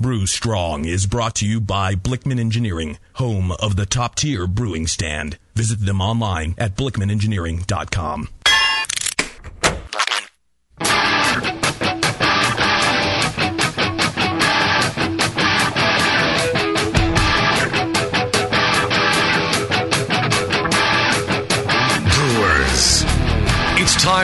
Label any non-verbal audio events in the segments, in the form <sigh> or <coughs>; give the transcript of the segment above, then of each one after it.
Brew Strong is brought to you by Blickman Engineering, home of the top tier brewing stand. Visit them online at blickmanengineering.com.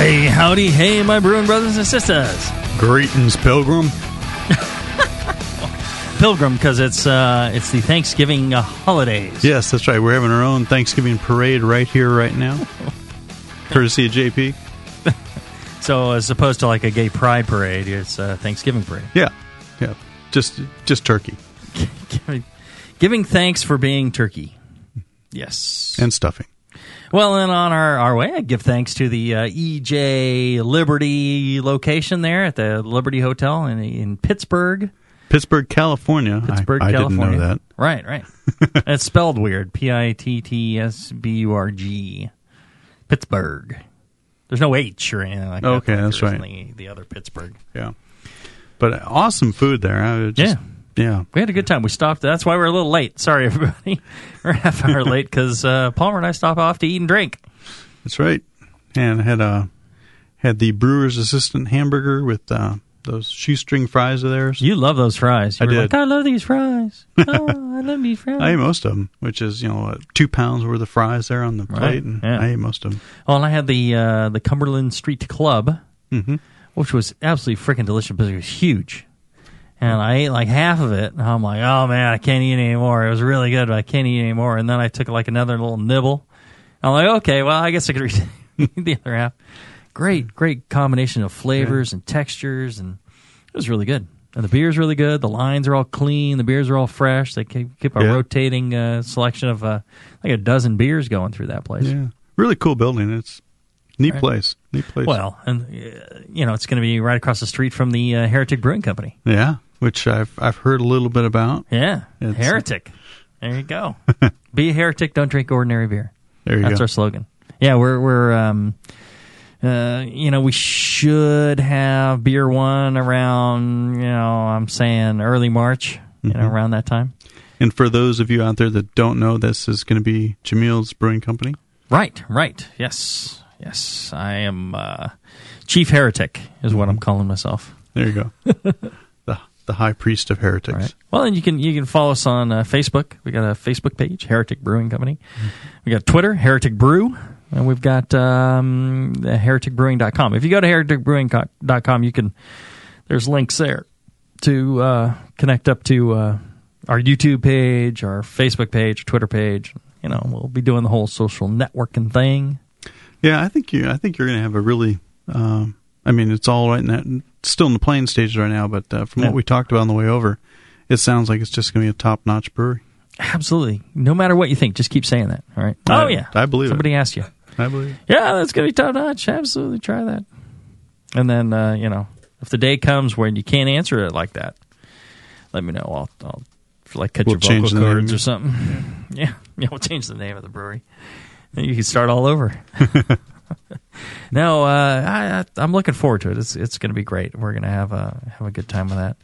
Hey, howdy, hey, my brewing brothers and sisters. Greetings, Pilgrim. <laughs> Pilgrim, because it's uh, it's the Thanksgiving uh, holidays. Yes, that's right. We're having our own Thanksgiving parade right here, right now. <laughs> Courtesy of JP. <laughs> So as opposed to like a gay pride parade, it's a Thanksgiving parade. Yeah, yeah. Just, just turkey giving thanks for being turkey. Yes. and stuffing. Well, and on our, our way, I give thanks to the uh, EJ Liberty location there at the Liberty Hotel in, in Pittsburg. Pittsburg, California. Pittsburg, I, I California. didn't know that. Right, right. <laughs> it's spelled weird. P I T T S B U R G. Pittsburg. There's no H or anything like that. Okay, that's there is in right. The, the other Pittsburgh. Yeah, but awesome food there. I just, yeah, Yeah, we had a good time. We stopped. That's why we're a little late. Sorry, <laughs> everybody. we're a half hour late because uh, Palmer and I stopped off to eat and drink. That's right. And had uh had the brewer's assistant hamburger with uh, those shoestring fries of theirs. You love those fries. You I did. Like, I love these fries. <laughs> Oh, I love these fries. I ate most of them, which is you know what, two pounds worth of fries there on the Right, plate, and yeah. I ate most of them. Oh, and I had the uh, the Cumberland Street Club, Mm-hmm. which was absolutely freaking delicious, but it was huge. And I ate like half of it, and I'm like, oh man, I can't eat anymore. It was really good, but I can't eat anymore. And then I took like another little nibble. I'm like, okay, well, I guess I could <laughs> eat the other half. Great, great combination of flavors and textures, and it was really good. And the beer's really good. The lines are all clean. The beers are all fresh. They keep, keep a Yeah. rotating uh, selection of uh, like a dozen beers going through that place. Yeah, really cool building. It's neat Right. place. Neat place. Well, and uh, you know, it's going to be right across the street from the uh, Heretic Brewing Company. yeah, which I've I've heard a little bit about. Yeah, It's- Heretic. There you go. <laughs> Be a heretic. Don't drink ordinary beer. There you That's go. our slogan. Yeah, we're we're um, uh, you know, we should have beer one around. You know, I'm saying early March. You Mm-hmm. know, around that time. And for those of you out there that don't know, this is going to be Jamil's Brewing Company. Right. Right. Yes. Yes. I am uh, chief heretic. Is what I'm calling myself. There you go. <laughs> the High Priest of Heretics. Right. Well, and you can you can follow us on uh, Facebook. We got a Facebook page, Heretic Brewing Company. We got Twitter, Heretic Brew, and we've got um, hereticbrewing.com. If you go to hereticbrewing.com, you can there's links there to uh, connect up to uh, our YouTube page, our Facebook page, Twitter page. You know, we'll be doing the whole social networking thing. Yeah, I think you. I think you're going to have a really. Um, I mean, it's all right in that. Still in the playing stages right now, but uh, from Yeah. what we talked about on the way over, it sounds like it's just going to be a top notch brewery. Absolutely. No matter what you think, just keep saying that. All right. I- oh yeah, I believe it. Somebody asked you. I believe. yeah, that's gonna be top notch. Absolutely, try that. And then uh, you know, if the day comes when you can't answer it like that, let me know. I'll, I'll like cut We'll your change vocal cords or something. <laughs> Yeah, yeah, we'll change the name of the brewery. And you can start all over. <laughs> <laughs> no, uh, I, I'm looking forward to it. It's it's going to be great. We're going to have a have a good time with that.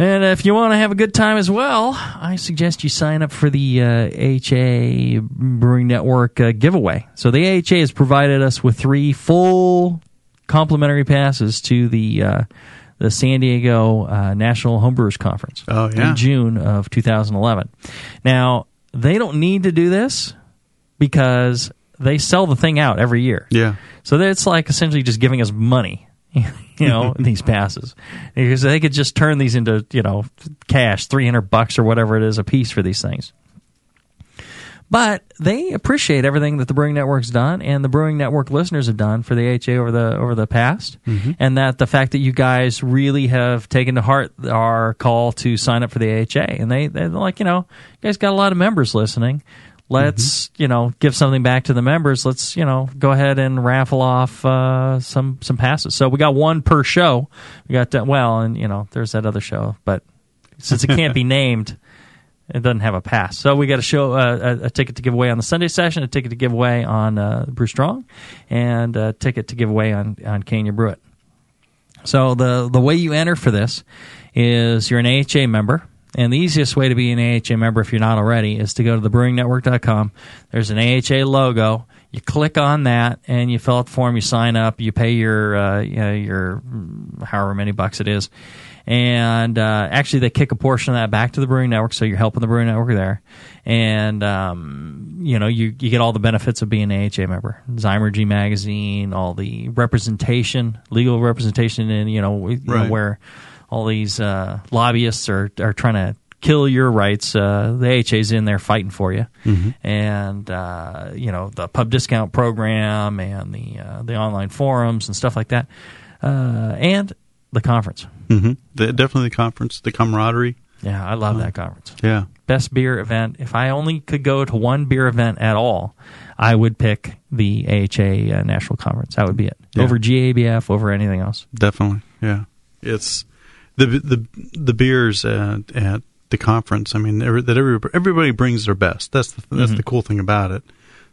And if you want to have a good time as well, I suggest you sign up for the uh, AHA Brewing Network uh, giveaway. So the AHA has provided us with three full complimentary passes to the uh, the San Diego uh, National Homebrewers Conference Oh, yeah. in June of 2011. Now they don't need to do this because they sell the thing out every year. Yeah. So it's like essentially just giving us money, <laughs> you know, <laughs> these passes. Because they could just turn these into, you know, cash, 300 bucks or whatever it is a piece for these things. But they appreciate everything that the Brewing Network's done and the Brewing Network listeners have done for the HA over the over the past, mm-hmm. and that the fact that you guys really have taken to heart our call to sign up for the HA, and they they're like, you know, you guys got a lot of members listening. Let's you know give something back to the members. Let's you know go ahead and raffle off uh, some some passes. So we got one per show. We got uh, well, and you know there's that other show, but since it can't be <laughs> named, it doesn't have a pass. So we got a show, uh, a, a ticket to give away on the Sunday session, a ticket to give away on uh, Brew Strong, and a ticket to give away on on Can You Brew It. So the the way you enter for this is you're an AHA member. And the easiest way to be an AHA member, if you're not already, is to go to thebrewingnetwork.com. There's an AHA logo. You click on that, and you fill out the form. You sign up. You pay your uh, you know, your mm, however many bucks it is, and uh, actually they kick a portion of that back to the Brewing Network, so you're helping the Brewing Network there, and um, you know you you get all the benefits of being an AHA member. Zymurgy magazine, all the representation, legal representation, and you know, you know, where all these uh, lobbyists are are trying to kill your rights. Uh, the AHA's in there fighting for you, and uh, you know the pub discount program and the uh, the online forums and stuff like that, uh, and the conference. hmm The, definitely the conference, the camaraderie. Yeah, I love that conference. Yeah. Best beer event. If I only could go to one beer event at all, I would pick the AHA uh, National Conference. That would be it. Yeah. Over GABF, over anything else. Definitely, yeah. It's the the the beers at, at the conference. I mean, every, that every, everybody brings their best. That's the, that's the cool thing about it.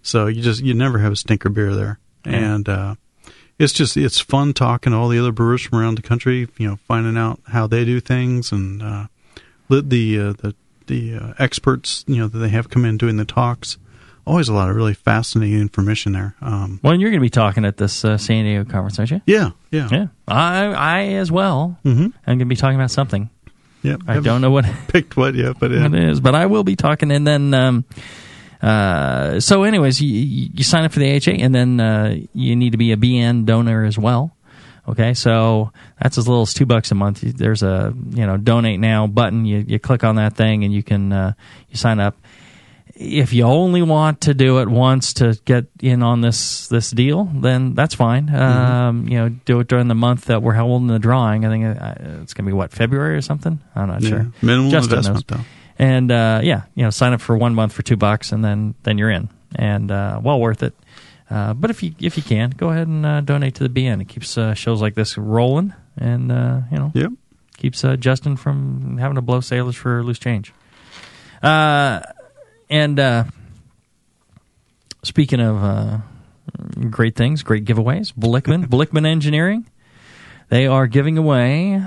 So you just you never have a stinker beer there, and uh, it's just it's fun talking to all the other brewers from around the country. You know, finding out how they do things and uh, the the uh, the, the uh, experts you know that they have come in doing the talks. Always a lot of really fascinating information there. Um, Well, and you're going to be talking at this uh, San Diego conference, aren't you? yeah, yeah, Yeah, I I as well. Mm-hmm. I'm going to be talking about something. yeah. I don't know what <laughs> picked what yet, but <laughs> yeah. it is, but I will be talking. And then, um, uh, so, anyways, you, you you sign up for the AHA, and then uh, you need to be a BN donor as well. Okay, so that's as little as two bucks a month. There's a you know donate now button. You you click on that thing, and you can uh, you sign up. If you only want to do it once to get in on this this deal, then that's fine. Um, you know, do it during the month that we're holding the drawing. I think uh, it's going to be what February or something. I'm not Yeah. sure. Minimal Justin investment, knows. though. And uh, yeah, you know, sign up for one month for two bucks, and then then you're in, and uh, well worth it. Uh, but if you if you can, go ahead and uh, donate to the BN. It keeps uh, shows like this rolling, and uh, you know, Yep. keeps uh, Justin from having to blow sailors for loose change. Uh, and uh, speaking of uh, great things, great giveaways, Blickman, <laughs> Blickman Engineering, they are giving away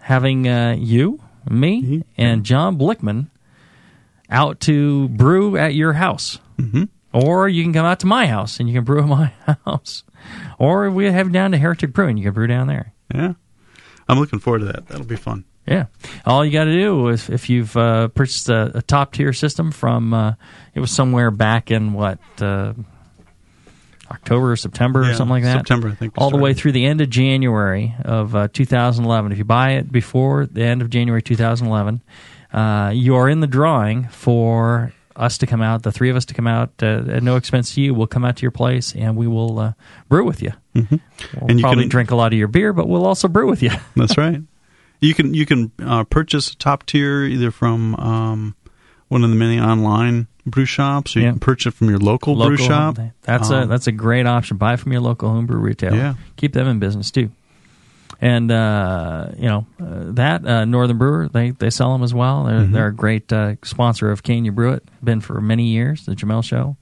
having uh, you, me, and John Blickman out to brew at your house. Mhm. Or you can come out to my house and you can brew at <laughs> my house. Or we have down to Heretic Brewing, you can brew down there. Yeah. I'm looking forward to that. That'll be fun. Yeah. All you got to do is if you've uh, purchased a, a top tier system from, uh, it was somewhere back in what, uh, October or September or something like that. September, I think. All the way through the end of January of uh, 2011. If you buy it before the end of January 2011, uh, you are in the drawing for us to come out, the three of us to come out uh, at no expense to you. We'll come out to your place and we will uh, brew with you. We'll Mm-hmm. And you probably can- drink a lot of your beer, but we'll also brew with you. That's right. <laughs> You can you can uh, purchase a top tier either from um, one of the many online brew shops, or you Yeah. can purchase it from your local, brew shop. That's a Um, that's a great option. Buy from your local homebrew retailer. Yeah. keep them in business too. And uh, you know uh, that uh, Northern Brewer they they sell them as well. They're Mm-hmm. they're a great uh, sponsor of Can You Brew It. Been for many years. The Jamil Show,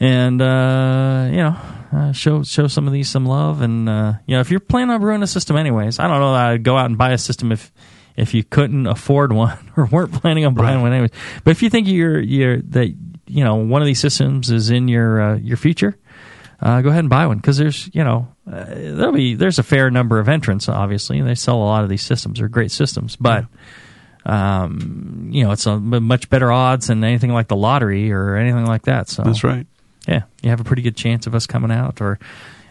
and uh, you know uh, show show some of these some love. And uh, you know if you're planning on brewing a system anyways, I don't know that I'd go out and buy a system if if you couldn't afford one <laughs> or weren't planning on buying Right. one anyways. But if you think you're you're that you know one of these systems is in your uh, your future, uh, go ahead and buy one because there's you know uh, there'll be there's a fair number of entrants. Obviously, they sell a lot of these systems. They're great systems, but um, you know it's a much better odds than anything like the lottery or anything like that. So That's right. Yeah, you have a pretty good chance of us coming out. Or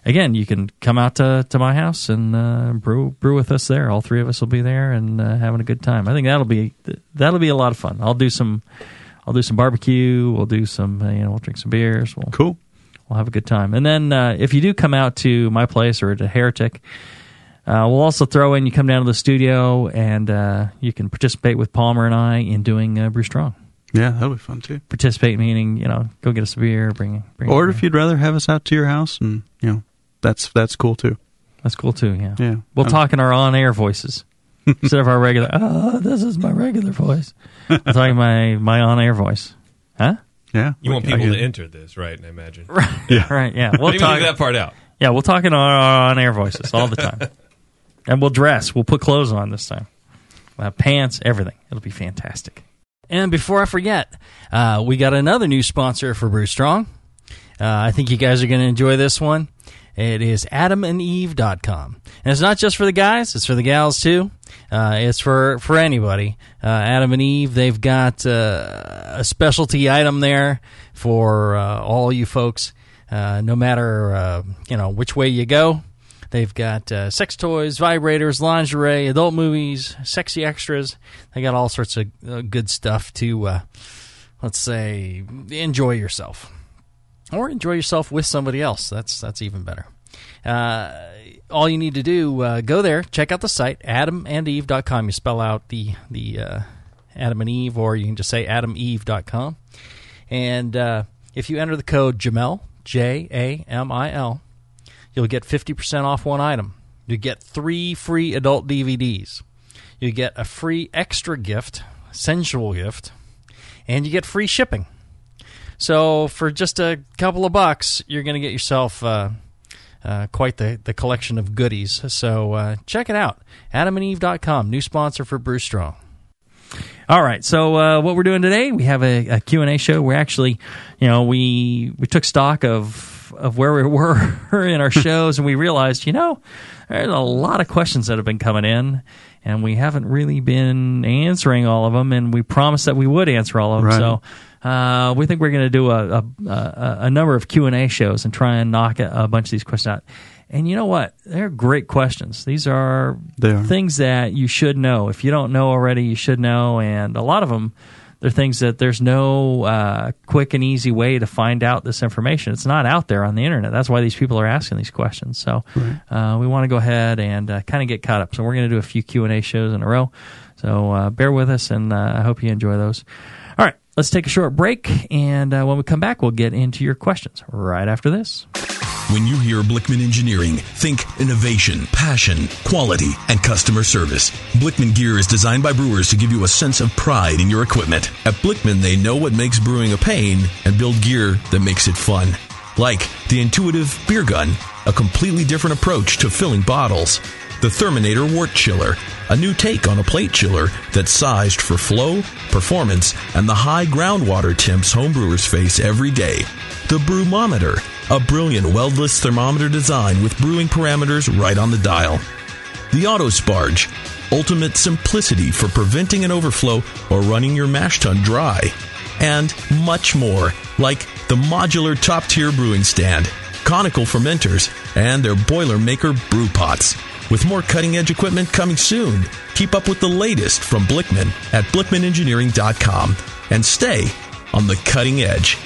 again, you can come out to, to my house and uh, brew brew with us there. All three of us will be there and uh, having a good time. I think that'll be that'll be a lot of fun. I'll do some I'll do some barbecue. We'll do some, uh, you know, we'll drink some beers. We'll Cool. we'll have a good time. And then uh, if you do come out to my place or to Heretic, uh, we'll also throw in you come down to the studio and uh, you can participate with Palmer and I in doing uh, Brew Strong. Yeah, that'll be fun too. Participate meaning you know go get us a beer, bring bring. Or a if you'd rather have us out to your house, and you know, that's that's cool too. that's cool too. Yeah, Yeah. We'll Um, talk in our on-air voices <laughs> instead of our regular. Oh, this is my regular voice. I'm talking my my on-air voice. Huh? Yeah, You want people get to enter this, right? I imagine. <laughs> Right. Yeah. <laughs> Right. Yeah. We'll We'll talk. that part out. Yeah, we'll talk in our on-air voices all the time, and we'll dress. We'll put clothes on this time. We'll have pants, everything. It'll be fantastic. And before I forget, uh, we got another new sponsor for Brew Strong. Uh, I think you guys are going to enjoy this one. It is adamandeve.com. And it's not just for the guys, it's for the gals too. Uh, it's for, for anybody. Uh, Adam and Eve, they've got uh, a specialty item there for uh, all you folks. Uh, no matter uh, you know which way you go, they've got uh, sex toys, vibrators, lingerie, adult movies, sexy extras. They got all sorts of uh, good stuff to, uh, let's say, enjoy yourself or enjoy yourself with somebody else. That's that's even better. Uh, all you need to do uh, go there, check out the site adamandeve.com. You spell out the the uh, Adam and Eve, or you can just say adameve.com. And if you enter the code Jamil J A M I L, you'll get fifty percent off one item. You get three free adult DVDs. You get a free extra gift, sensual gift, and you get free shipping. So for just a couple of bucks, you're going to get yourself uh, uh, quite the, the collection of goodies. So uh, check it out. AdamandEve.com, new sponsor for Brew Strong. All right, so uh, what we're doing today, we have a, a Q&A show. We're actually, you know, we we took stock of of where we <laughs> were in our shows, and we realized, you know, there's a lot of questions that have been coming in, and we haven't really been answering all of them, and we promised that we would answer all of them. Right. So uh, we think we're going to do a, a, a, a number of Q and A shows and try and knock a, a bunch of these questions out. And you know what? They're great questions. These are, are. things that you should know. If you don't know already, you should know. And a lot of them, they're things that there's no uh, quick and easy way to find out this information. It's not out there on the internet. That's why these people are asking these questions. So uh, we want to go ahead and uh, kind of get caught up. So we're going to do a few Q and A shows in a row. So uh, bear with us, and uh, I hope you enjoy those. All right, let's take a short break, and uh, when we come back, we'll get into your questions right after this. When you hear Blickman Engineering, think innovation, passion, quality, and customer service. Blickman gear is designed by brewers to give you a sense of pride in your equipment. At Blickman, they know what makes brewing a pain and build gear that makes it fun. Like the intuitive beer gun, a completely different approach to filling bottles. The Therminator Wort Chiller, a new take on a plate chiller that's sized for flow, performance, and the high groundwater temps homebrewers face every day. The Brewmometer, a brilliant weldless thermometer design with brewing parameters right on the dial. The Autosparge, ultimate simplicity for preventing an overflow or running your mash tun dry. And much more, like the modular top tier brewing stand, conical fermenters, and their Boilermaker brew pots. With more cutting edge equipment coming soon, keep up with the latest from Blickman at BlickmanEngineering.com and stay on the cutting edge.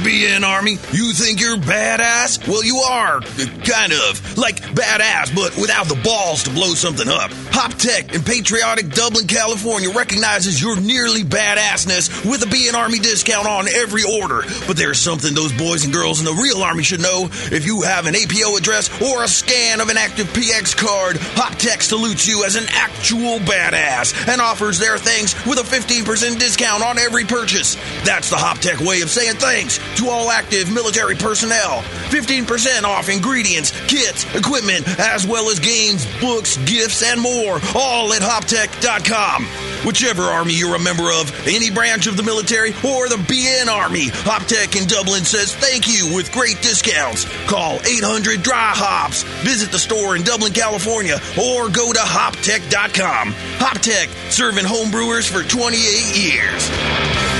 Hey, BN Army, you think you're badass? Well, you are, kind of. Like badass, but without the balls to blow something up. Hop Tech in patriotic Dublin, California recognizes your nearly badassness with a BN Army discount on every order. But there's something those boys and girls in the real Army should know. If you have an APO address or a scan of an active PX card, Hop Tech salutes you as an actual badass and offers their things with a 15% discount on every purchase. That's the Hop Tech way of saying thanks to all active military personnel. 15% off ingredients, kits, equipment, as well as games, books, gifts, and more, all at hoptech.com. Whichever army you're a member of, any branch of the military, or the BN Army, Hoptech in Dublin says thank you with great discounts. Call 800 Dry Hops, visit the store in Dublin, California, or go to hoptech.com. Hoptech, serving homebrewers for 28 years.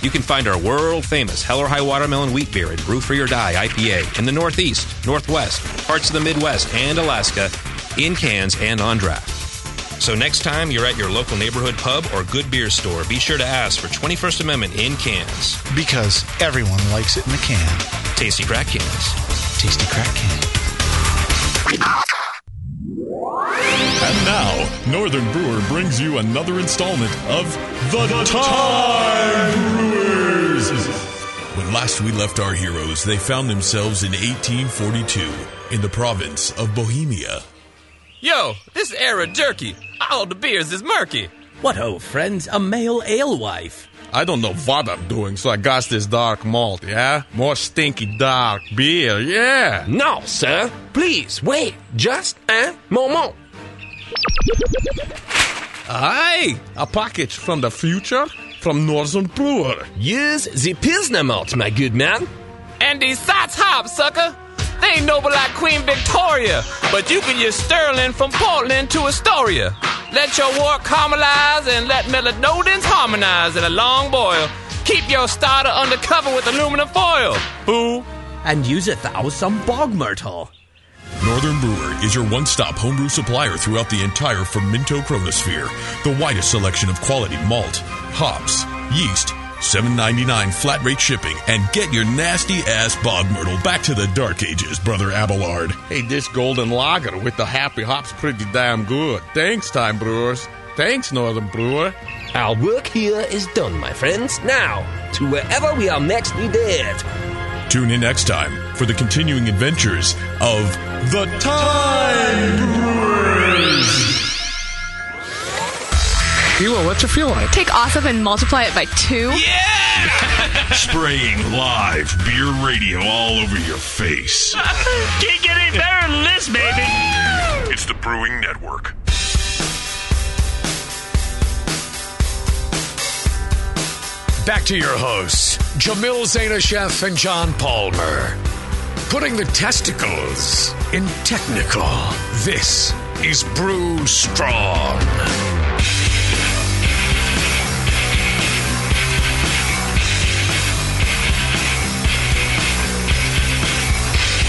You can find our world famous Hell or High Watermelon Wheat Beer at Brew Free or Die IPA in the Northeast, Northwest, parts of the Midwest, and Alaska in cans and on draft. So next time you're at your local neighborhood pub or good beer store, be sure to ask for 21st Amendment in cans. Because everyone likes it in the can. Tasty crack cans. Tasty crack can. And now, Northern Brewer brings you another installment of The, Time Brewers. When last we left our heroes, they found themselves in 1842 in the province of Bohemia. Yo, this era jerky. All the beers is murky. What ho, friends? A male alewife. I don't know what I'm doing, so I got this dark malt, yeah? More stinky dark beer, yeah. No, sir. Please, wait. Just a moment. Aye, a package from the future from Northern Brewer. Use the Pilsner malt, my good man. And these Saaz hop, sucker. They ain't noble like Queen Victoria, but you can use Sterling from Portland to Astoria. Let your wort caramelize and let melanoidins harmonize in a long boil. Keep your starter under cover with aluminum foil. Boo. And use a thousand bog myrtle. Northern Brewer is your one stop homebrew supplier throughout the entire Fermento Chronosphere. The widest selection of quality malt, hops, yeast, $7.99 flat rate shipping, and get your nasty ass bog myrtle back to the dark ages, brother Abelard. Hey, this golden lager with the happy hops pretty damn good. Thanks, Time Brewers. Thanks, Northern Brewer. Our work here is done, my friends. Now, to wherever we are next We needed. Tune in next time for the continuing adventures of the Time Brewers. Hilo, what's it feel like? Take awesome and multiply it by two. Yeah! <laughs> Spraying live beer radio all over your face. <laughs> Can't get any better than this, baby. It's the Brewing Network. Back to your hosts, Jamil Zainasheff and John Palmer. Putting the testicles in technical. This is Brew Strong.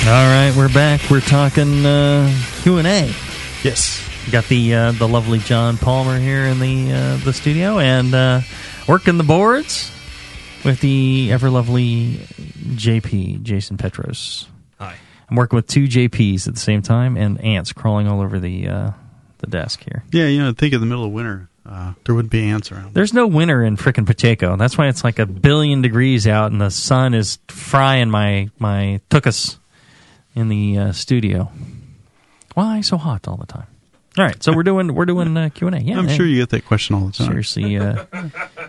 All right, we're back. We're talking uh, Q and A. Yes, got the uh, the lovely John Palmer here in the uh, the studio and uh, working the boards with the ever lovely JP Jason Petros. Hi. I'm working with two JPs at the same time and ants crawling all over the uh, the desk here. Yeah, you know, think of the middle of winter. Uh, there wouldn't be ants around. There's no winter in frickin' Pacheco. That's why it's like a billion degrees out and the sun is frying my my tuchus in the uh, studio. Why so hot all the time? All right, so we're doing we're doing uh, Q and A. Yeah, I'm hey. sure you get that question all the time. Seriously, uh, <laughs>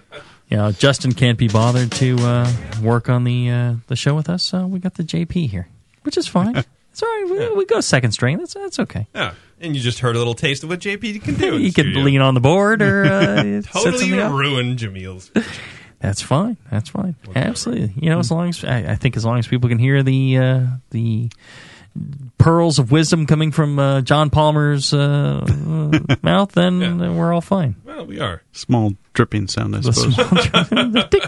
you know, Justin can't be bothered to uh, work on the uh, the show with us. So we got the JP here, which is fine. <laughs> it's all right. We, we go second string. That's that's okay. Yeah, and you just heard a little taste of what JP can do. the <laughs> could lean on the board or uh, <laughs> totally ruin Jamil's. That's fine. That's fine. Absolutely. You know, as long as I, I think as long as people can hear the uh, the pearls of wisdom coming from uh, John Palmer's uh, uh, mouth, then then we're all fine. Well, we are. Small dripping sound, I The suppose. small dripping- <laughs> tick,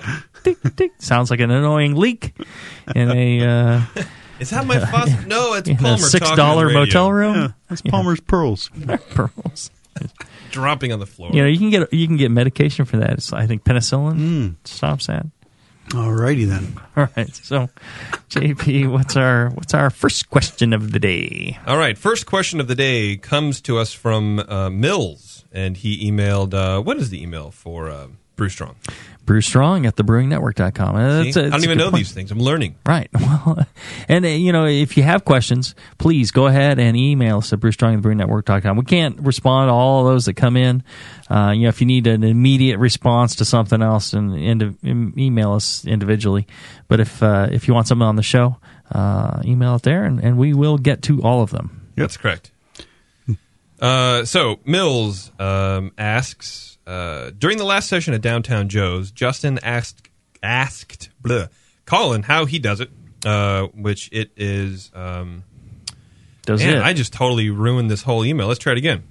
tick, tick. Sounds like an annoying leak in a uh, Is that my faucet? <laughs> No, it's in Palmer a six talking dollar on radio. motel room. Yeah, that's Palmer's pearls. <laughs> pearls. dropping on the floor. You know, you can get you can get medication for that. It's, I think penicillin Mm. stops that. Alrighty then. <laughs> All right. So, JP, what's our what's our first question of the day? All right. First question of the day comes to us from uh, Mills, and he emailed. Uh, what is the email for uh, Brew Strong? Brew Strong at thebrewingnetwork.com. Uh, See? that's a- I that's don't even know point. these things. I'm learning. Right. <laughs> Well, and uh, you know, if you have questions, please go ahead and email us at brewstrong at thebrewingnetwork.com. We can't respond to all of those that come in. Uh, you know, if you need an immediate response to something else, and, and email us individually. But if uh, if you want something on the show, uh, email it there, and, and we will get to all of them. That's correct. Uh, so Mills um, asks uh, during the last session at Downtown Joe's, Justin asked asked bleh, Colin how he does it, uh, which it is. Um, Does man, it? I just totally ruined this whole email. Let's try it again.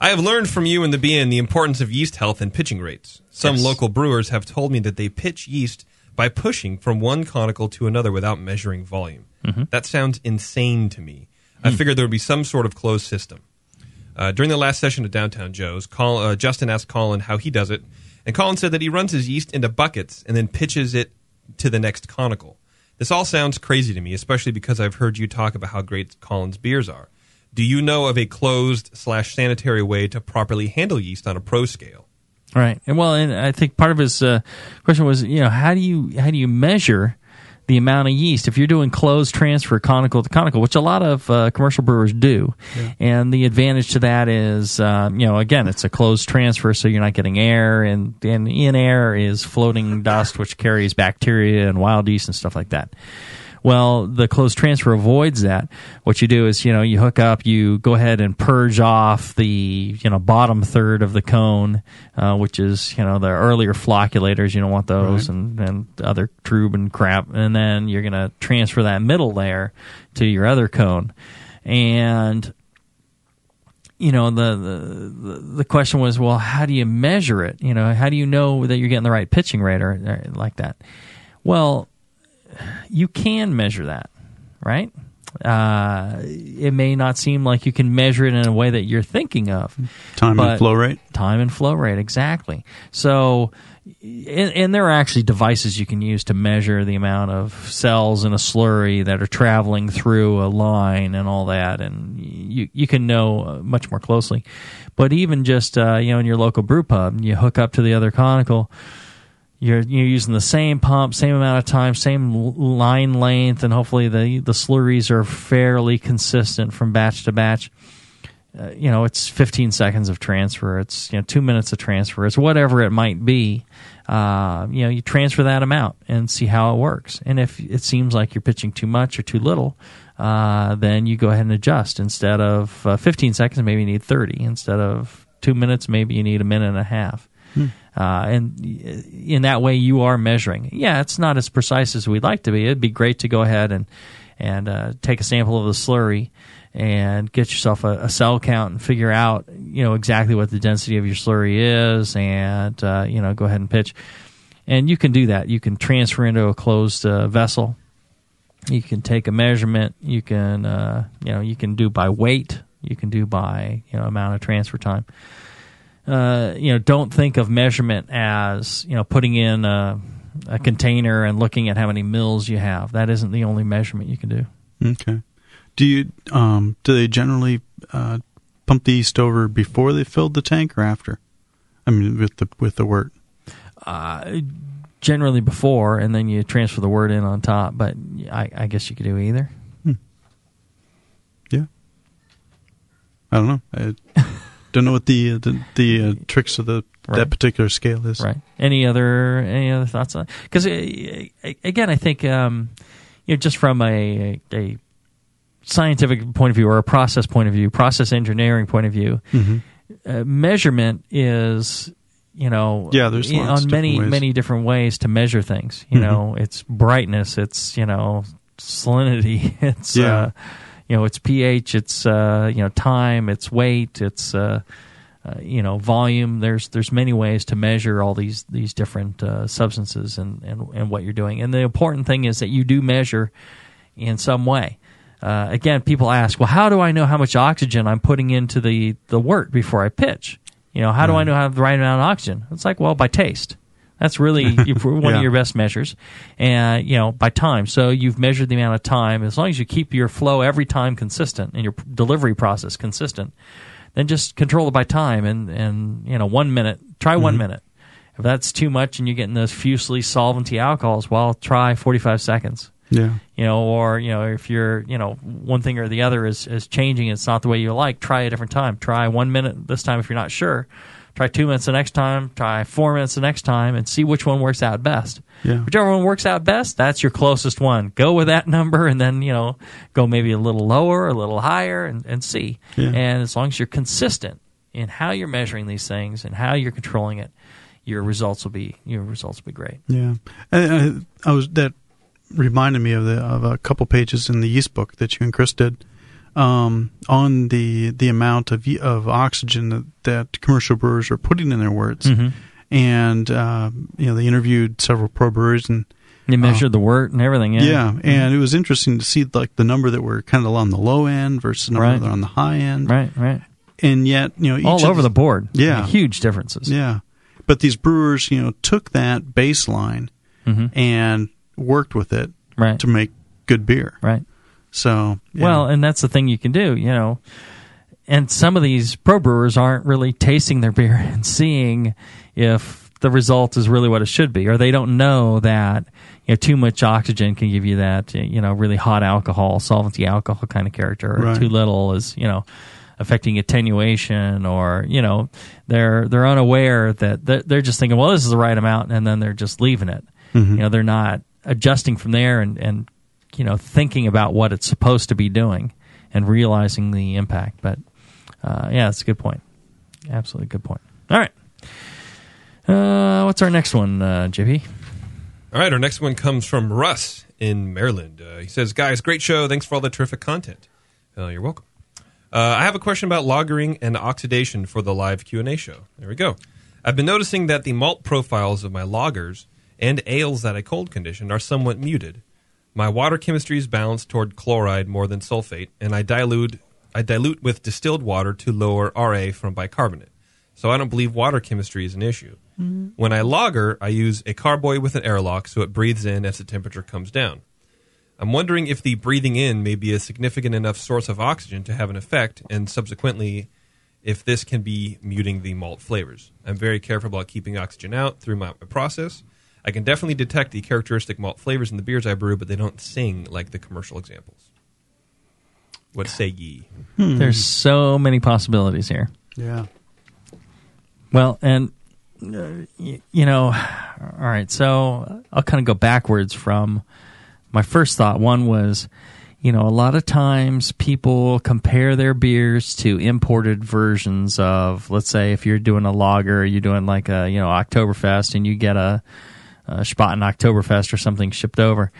I have learned from you and the BN the importance of yeast health and pitching rates. Some Yes. local brewers have told me that they pitch yeast by pushing from one conical to another without measuring volume. Mhm. That sounds insane to me. I figured there would be some sort of closed system. Uh, during the last session at Downtown Joe's, Col- uh, Justin asked Colin how he does it, and Colin said that he runs his yeast into buckets and then pitches it to the next conical. This all sounds crazy to me, especially because I've heard you talk about how great Colin's beers are. Do you know of a closed slash sanitary way to properly handle yeast on a pro scale? Right. And well, and I think part of his uh, question was, you know, how do you how do you measure the amount of yeast if you're doing closed transfer conical to conical, which a lot of uh, commercial brewers do. And the advantage to that is, um, you know, again, it's a closed transfer, so you're not getting air, and and in air is floating dust, which carries bacteria and wild yeast and stuff like that. Well, the closed transfer avoids that. What you do is, you know, you hook up, you go ahead and purge off the, you know, bottom third of the cone, uh, which is, you know, the earlier flocculators. You don't want those Right. and, and other trub and crap. And then you're going to transfer that middle layer to your other cone. And, you know, the, the, the- the question was, well, how do you measure it? You know, how do you know that you're getting the right pitching rate or, or like that? Well, you can measure that, right? Uh, it may not seem like you can measure it in a way that you're thinking of. Time and flow rate? Time and flow rate, exactly. So, and, and there are actually devices you can use to measure the amount of cells in a slurry that are traveling through a line and all that, and you you can know uh, much more closely. But even just uh, you know in your local brew pub, you hook up to the other conical you're you're using the same pump, same amount of time, same line length, and hopefully the the slurries are fairly consistent from batch to batch. Uh, you know, it's 15 seconds of transfer. It's you know two minutes of transfer. It's whatever it might be. Uh, you know, you transfer that amount and see how it works. And if it seems like you're pitching too much or too little, uh, then you go ahead and adjust. Instead of uh, 15 seconds, maybe you need 30. Instead of two minutes, maybe you need a minute and a half. Uh, and in that way, you are measuring. Yeah, it's not as precise as we'd like to be. It'd be great to go ahead and and uh, take a sample of the slurry and get yourself a, a cell count and figure out you know exactly what the density of your slurry is, and uh, you know go ahead and pitch. And you can do that. You can transfer into a closed uh, vessel. You can take a measurement. You can uh, you know you can do by weight. You can do by you know amount of transfer time uh, you know, don't think of measurement as you know putting in a, a container and looking at how many mils you have. That isn't the only measurement you can do. Okay. Do you um do they generally uh, pump the yeast over before they filled the tank or after? I mean, with the with the wort. Uh, generally before, and then you transfer the wort in on top. But I, I guess you could do either. Yeah. I don't know. I don't know what the uh, the, the uh, tricks of the Right. that particular scale is. Right. Any other any other thoughts on? Because again, I think um, you know just from a, a scientific point of view or a process point of view, process engineering point of view, Mhm. uh, measurement is you know Yeah, there's on many ways. many different ways to measure things. You Mhm. know, it's brightness, it's you know salinity, <laughs> it's Yeah. uh, you know it's pH, it's uh, you know time, it's weight, it's uh, uh, you know volume. There's there's many ways to measure all these these different uh, substances and, and and what you're doing. And the important thing is that you do measure in some way. Uh, again, people ask, well, how do I know how much oxygen I'm putting into the the wort before I pitch? You know, how do I know how the right amount of oxygen? It's like, well, by taste. That's really <laughs> one Yeah. of your best measures, and you know by time. So you've measured the amount of time. As long as you keep your flow every time consistent and your delivery process consistent, then just control it by time. And and you know one minute, try one Mhm. minute. If that's too much and you're getting those fusely solventy alcohols, well, try 45 seconds. Yeah. You know, or you know, if you're, you know, one thing or the other is is changing, it's not the way you like. Try a different time. Try one minute this time if you're not sure. Try two minutes the next time. Try four minutes the next time, and see which one works out best. Yeah. Whichever one works out best, that's your closest one. Go with that <laughs> number, and then you know, go maybe a little lower, a little higher, and, and see. Yeah. And as long as you're consistent in how you're measuring these things and how you're controlling it, your results will be your results will be great. Yeah, I, I, uh, I was that reminded me of the of a couple pages in the yeast book that you and Chris did um, on the the amount of of oxygen that, that commercial brewers are putting in their worts, Mhm. and uh, you know they interviewed several pro brewers and. They uh, measured the wort and everything. Yeah, yeah, and it was interesting to see like the number that were kind of on the low end versus the number Right. that are on the high end. Right, right. And yet, you know, each all over the board. Yeah, huge differences. Yeah, but these brewers, you know, took that baseline Mhm. and worked with it Right. to make good beer. Right. So. Well, and that's the thing you can do, you know. And some of these pro brewers aren't really tasting their beer <laughs> and seeing if the result is really what it should be, or they don't know that you know too much oxygen can give you that you know really hot alcohol, solvency alcohol kind of character, or Right. too little is you know affecting attenuation, or you know they're they're unaware that they're, they're just thinking, well, this is the right amount, and then they're just leaving it. Mhm. You know, they're not adjusting from there and and you know thinking about what it's supposed to be doing and realizing the impact. But uh, yeah, that's a good point. Absolutely good point. All right. Uh, what's our next one, uh, JP? All right, our next one comes from Russ in Maryland. Uh, he says, "Guys, great show. Thanks for all the terrific content. Uh, you're welcome. Uh, I have a question about lagering and oxidation for the live Q and A show. There we go. I've been noticing that the malt profiles of my lagers and ales that I cold conditioned are somewhat muted. My water chemistry is balanced toward chloride more than sulfate, and I dilute I dilute with distilled water to lower RA from bicarbonate. So I don't believe water chemistry is an issue. Mm-hmm. When I lager, I use a carboy with an airlock so it breathes in as the temperature comes down. I'm wondering if the breathing in may be a significant enough source of oxygen to have an effect, and subsequently, if this can be muting the malt flavors. I'm very careful about keeping oxygen out through my process. I can definitely detect the characteristic malt flavors in the beers I brew, but they don't sing like the commercial examples. What say ye? There's so many possibilities here. Yeah. Well, and uh, y- you know, all right. So I'll kind of go backwards from my first thought. One was, you know, a lot of times people compare their beers to imported versions of, let's say, if you're doing a lager, you're doing like a you know Oktoberfest, and you get a, a Spaten Oktoberfest or something shipped over,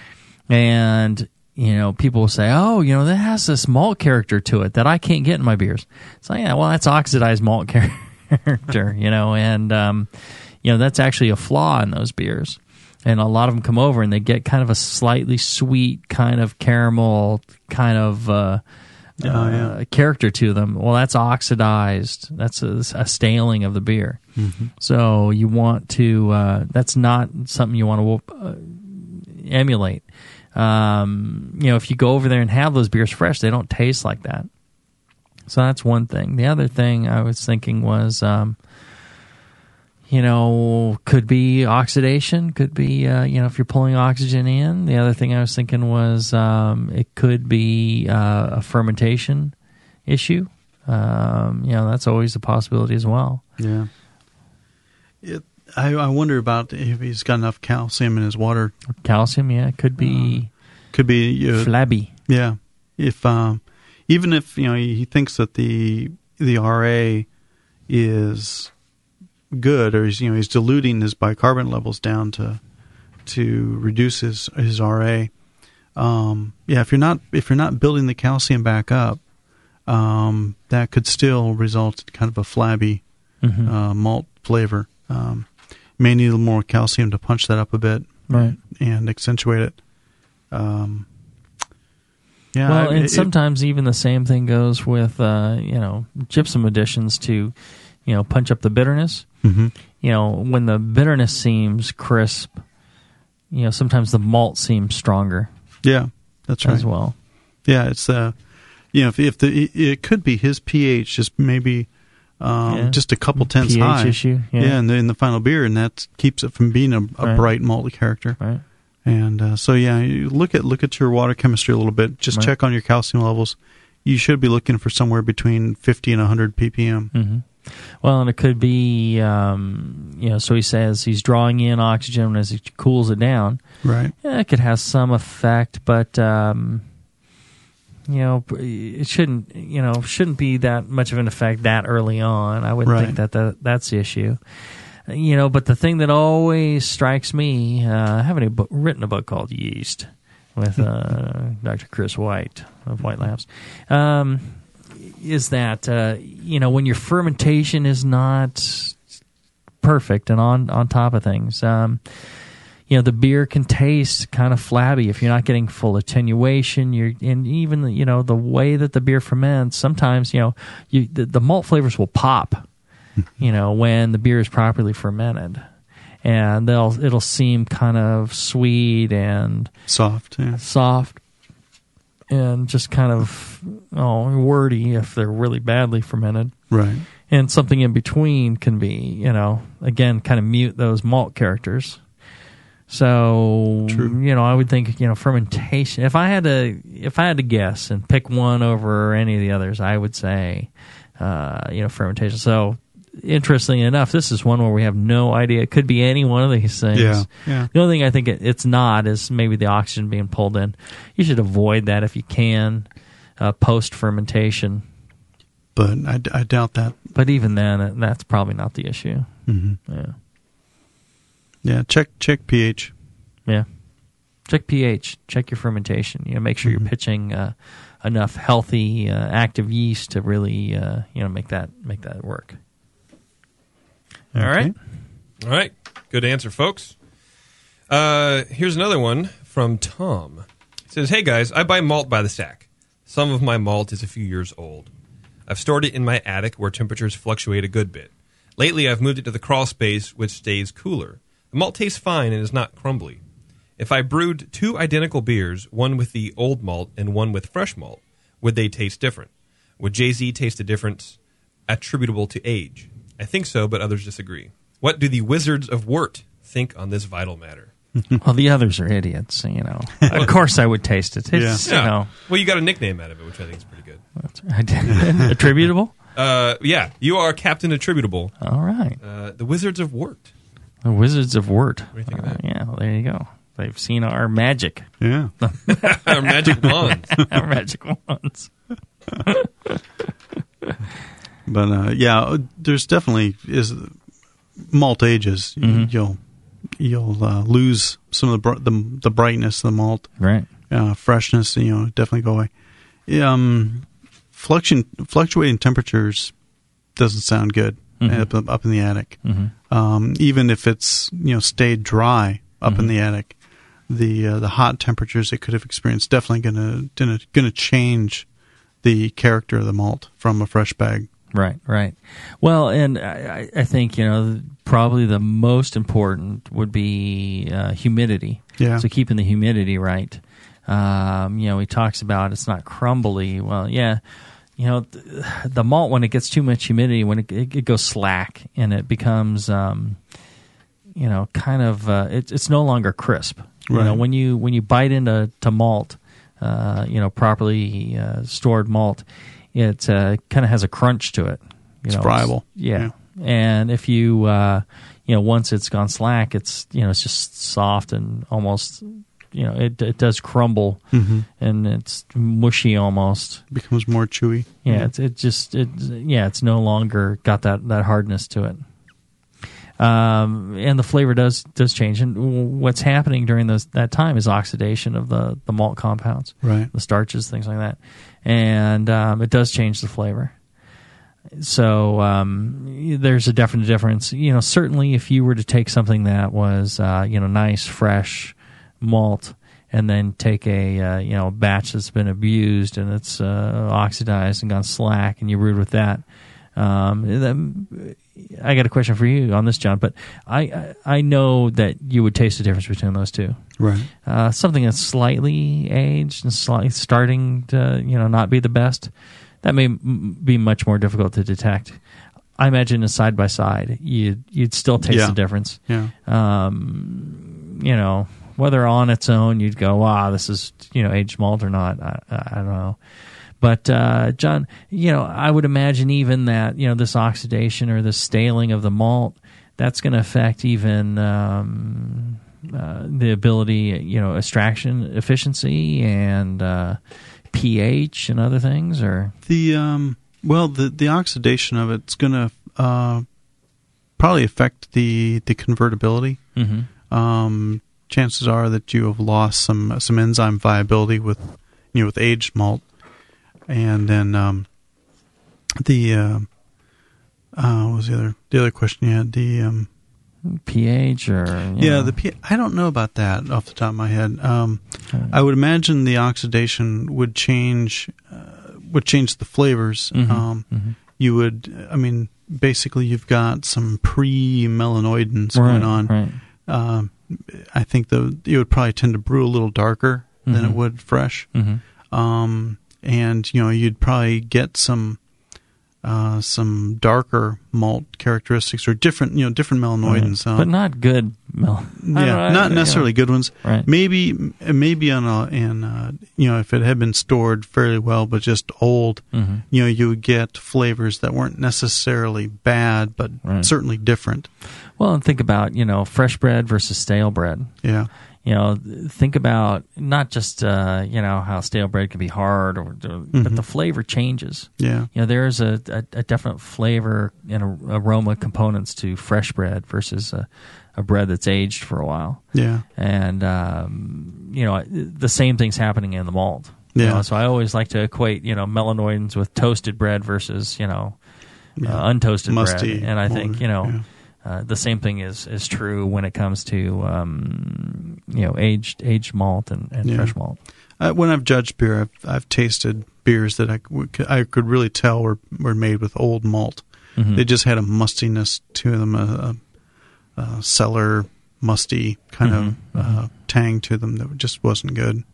and you know, people will say, "Oh, you know, that has this malt character to it that I can't get in my beers." So yeah, well, that's oxidized malt <laughs> character, you know, and um, you know that's actually a flaw in those beers. And a lot of them come over and they get kind of a slightly sweet kind of caramel kind of uh, Oh, yeah. uh, character to them. Well, that's oxidized. That's a, a staling of the beer. Mhm. So you want to. Uh, that's not something you want to uh, emulate. Um, you know, if you go over there and have those beers fresh, they don't taste like that. So that's one thing. The other thing I was thinking was, um, you know, could be oxidation, could be, uh, you know, if you're pulling oxygen in. The other thing I was thinking was um, it could be uh, a fermentation issue. Um, you know, that's always a possibility as well. Yeah. It, I, I wonder about if he's got enough calcium in his water. Calcium, yeah, could be Could be uh, flabby. Yeah. If um, even if you know he thinks that the the RA is good, or he's you know he's diluting his bicarbonate levels down to to reduce his his RA. Um, yeah, if you're not if you're not building the calcium back up, um, that could still result in kind of a flabby Mhm. uh, malt flavor. Um, you may need a little more calcium to punch that up a bit, Right. and accentuate it. Um, yeah, well, I- and it- sometimes even the same thing goes with uh, you know gypsum additions to you know punch up the bitterness. Mhm. You know when the bitterness seems crisp, you know sometimes the malt seems stronger. Yeah, that's right. as well. Yeah, it's uh, you know, if, if the it, could be his pH just maybe um, Yeah. just a couple tenths pH high. issue, yeah. in the in the final beer, and that keeps it from being a, a Right. bright malty character. Right. And uh, so yeah, you look at look at your water chemistry a little bit. Just Right. check on your calcium levels. You should be looking for somewhere between 50 and 100 ppm. hmm Well, and it could be, um, you know, so he says he's drawing in oxygen as he cools it down. Right. Yeah, it could have some effect, but um, you know, it shouldn't, you know, shouldn't be that much of an effect that early on. I would Right. think that that's the issue. You know, but the thing that always strikes me, uh, I haven't a book, written a book called Yeast with <laughs> uh, Dr. Chris White of White Labs. Um, is that uh, you know when your fermentation is not perfect and on on top of things. Um, you know the beer can taste kind of flabby if you're not getting full attenuation. You're and even you know the way that the beer ferments. Sometimes you know you the, the malt flavors will pop. <laughs> you know when the beer is properly fermented, and they'll it'll seem kind of sweet and soft, yeah. soft, and just kind of oh worty if they're really badly fermented Right. and something in between can be, you know, again, kind of mute those malt characters. So, you know, I would think, you know, fermentation. If I had to, if I had to guess and pick one over any of the others, I would say, uh, you know, fermentation. So, interestingly enough, this is one where we have no idea. It could be any one of these things. Yeah, yeah. The only thing I think it, it's not is maybe the oxygen being pulled in. You should avoid that if you can, uh, post fermentation. But I, I doubt that. But even then, uh, that's probably not the issue. hmm Yeah. Yeah. Check check pH. Yeah. Check pH. Check your fermentation. You know, make sure Mm-hmm. you're pitching uh, enough healthy, uh, active yeast to really, uh, you know, make that make that work. All right. All right. Good answer, folks. Uh, here's another one from Tom. It says, Hey guys, I buy malt by the sack. Some of my malt is a few years old. I've stored it in my attic where temperatures fluctuate a good bit. Lately, I've moved it to the crawl space, which stays cooler. The malt tastes fine and is not crumbly. If I brewed two identical beers, one with the old malt and one with fresh malt, would they taste different? Would Jay Z taste a difference attributable to age? I think so, but others disagree. What do the Wizards of Wort think on this vital matter? <laughs> well, the others are idiots. You know. of course, I would taste it. It's, Yeah. You know, Well, you got a nickname out of it, which I think is pretty good. I did. <laughs> attributable. Uh, yeah, you are Captain Attributable. All right. Uh, the Wizards of Wort. The Wizards of Wort. do you think of Uh, yeah. Well, there you go. They've seen our magic. Yeah. <laughs> Our magic wands. our magic wands. But uh, yeah, there's definitely is malt ages. Mhm. You'll you'll uh, lose some of the, br- the the brightness of the malt. Right. Uh, freshness, you know, definitely go away. Um, fluctuating fluctuating temperatures doesn't sound good Mhm. up, up in the attic. Mhm. Um, even if it's you know stayed dry up in Mhm. the attic, the uh, the hot temperatures it could have experienced definitely gonna gonna, gonna change the character of the malt from a fresh bag. Right, right. Well, and I, I think you know probably the most important would be uh, humidity. Yeah. So keeping the humidity right. Um, you know, he talks about it's not crumbly. Well, yeah. You know, th- the malt when it gets too much humidity, when it, it, it goes slack and it becomes, um, you know, kind of uh, it, it's no longer crisp. You know, when you when you bite into to malt, uh, you know, properly uh, stored malt, it uh, kind of has a crunch to it. You It's know, friable. yeah. And if you, uh, you know, once it's gone slack, it's you know, it's just soft and almost, you know, it it does crumble Mhm. and it's mushy almost. becomes more chewy. Yeah, it's it just it yeah, it's no longer got that that hardness to it. Um, and the flavor does does change. And what's happening during those that time is oxidation of the the malt compounds, Right. The starches, things like that, and um, it does change the flavor. So um, there's a definite difference. You know, certainly if you were to take something that was uh, you know nice fresh malt and then take a uh, you know batch that's been abused and it's uh, oxidized and gone slack and you brewed with that. Um, I got a question for you on this, John. But I I know that you would taste the difference between those two. Right. Uh, something that's slightly aged and slightly starting to you know not be the best, that may m- be much more difficult to detect. I imagine a side by side, you'd you'd still taste Yeah. the difference. Yeah. Um, you know, whether on its own you'd go, wow, this is you know aged malt or not. I, I don't know. But uh, John, you know, I would imagine even that you know this oxidation or the staling of the malt that's going to affect even um, uh, the ability, you know, extraction efficiency and uh, pH and other things, or The um, well, the the oxidation of it's going to uh, probably affect the the convertibility. Mhm. Um, chances are that you have lost some some enzyme viability with you know with aged malt, and then um, the uh, uh, what was the other the other question you had the um, pH or yeah know. the P- I don't know about that off the top of my head. Um, I would imagine the oxidation would change uh, would change the flavors. Mhm, Um, mhm. You would, I mean, basically, you've got some pre-melanoidins Right, going on. right. Um, I think the you would probably tend to brew a little darker than it Mhm. would fresh. Mhm. Um, and you know, you'd probably get some uh, some darker malt characteristics or different, you know, different melanoidins. Right. but not good. Mel- I yeah, I- not you necessarily know. good ones. Right. Maybe maybe on a and uh, you know if it had been stored fairly well but just old, Mhm. you know you would get flavors that weren't necessarily bad but Right. certainly different. Well, and think about you know fresh bread versus stale bread. Yeah. You know, think about not just uh, you know how stale bread can be hard, or, or but Mhm. the flavor changes. Yeah. You know, there's a, a, a definite flavor and a, aroma components to fresh bread versus a, a bread that's aged for a while. Yeah. And um, you know, the same thing's happening in the malt. You Yeah. know, so I always like to equate you know melanoidins with toasted bread versus you know Yeah. uh, untoasted Musty bread. And I think you know. yeah. Uh, the same thing is, is true when it comes to um, you know aged aged malt and, and Yeah. fresh malt. Uh, when I've judged beer, I've I've tasted beers that I, I could really tell were were made with old malt. Mhm. They just had a mustiness to them, a, a, a cellar musty kind Mhm. of uh, tang to them that just wasn't good.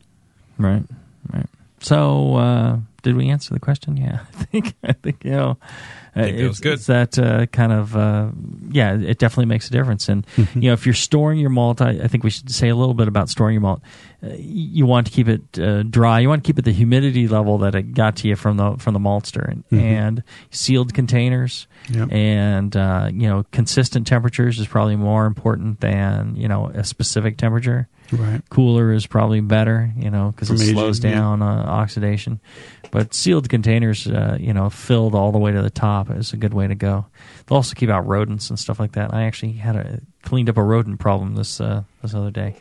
Right, right. So, uh, did we answer the question? Yeah, <laughs> I think I think you know, uh, think that it's, good. it's that uh, kind of uh, yeah, it definitely makes a difference. And Mm-hmm. <laughs> you know, if you're storing your malt, I, I think we should say a little bit about storing your malt. Uh, you want to keep it uh, dry. You want to keep it the humidity level that it got to you from the from the maltster, and, Mhm. and sealed containers. Yep. And uh, you know, consistent temperatures is probably more important than you know a specific temperature. Right. Cooler is probably better, you know, because it aging, slows yeah. down uh, oxidation. But sealed containers, uh, you know, filled all the way to the top is a good way to go. They'll also keep out rodents and stuff like that. I actually had a cleaned up a rodent problem this uh, this other day.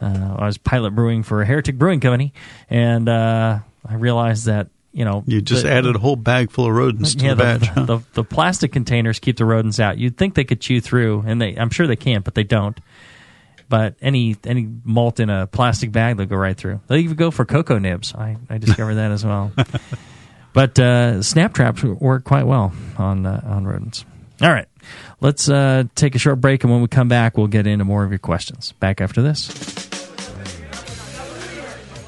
Uh, I was pilot brewing for a Heretic Brewing Company, and uh, I realized that you know You just the- added a whole bag full of rodents to yeah, the batch. the, the, the plastic containers keep the rodents out. You'd think they could chew through, and they I'm sure they can't, but they don't. But any any malt in a plastic bag, they'll go right through. They even go for cocoa nibs. I, I discovered that as well. <laughs> But uh, snap traps work quite well on uh, on rodents. All right, let's uh, take a short break, and when we come back, we'll get into more of your questions. Back after this.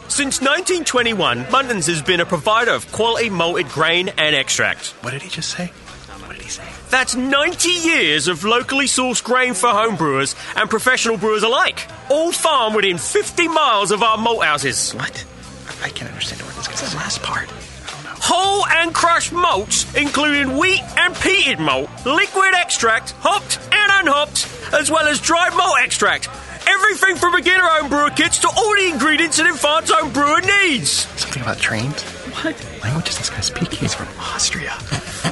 Since 1921, Muntons has been a provider of quality malted grain and extract. What did he just say? That's 90 years of locally sourced grain for home brewers and professional brewers alike. All farmed within 50 miles of our malt houses. What? I can't understand what this guy's the last part. Whole and crushed malts, including wheat and peated malt, liquid extract, hopped and unhopped, as well as dried malt extract. Everything from beginner home brewer kits to all the ingredients an advanced home brewer needs. Something about trains? What? Language does this guy speak? He's from Austria.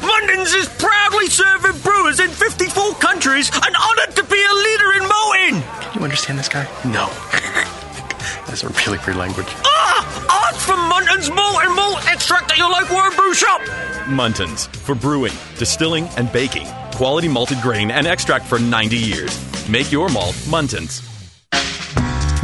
Muntons is proudly serving brewers in 54 countries and honoured to be a leader in malting. Can you understand this guy? No. <laughs> That's a really weird language. Ah! Ask for Muntons malt and malt extract at your local home brew shop. Muntons for brewing, distilling, and baking. Quality malted grain and extract for 90 years. Make your malt Muntons.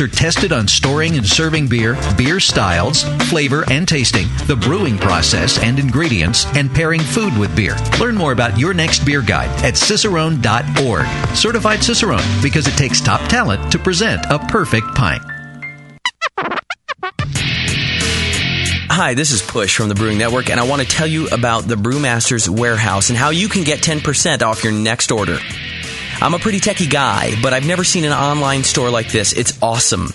Are tested on storing and serving beer, beer styles, flavor and tasting, the brewing process and ingredients, and pairing food with beer. Learn more about your next beer guide at cicerone.org. Certified Cicerone because it takes top talent to present a perfect pint. Hi, this is Push from the Brewing Network, and I want to tell you about the Brewmaster's Warehouse and how you can get 10% off your next order. I'm a pretty techie guy, but I've never seen an online store like this. It's awesome.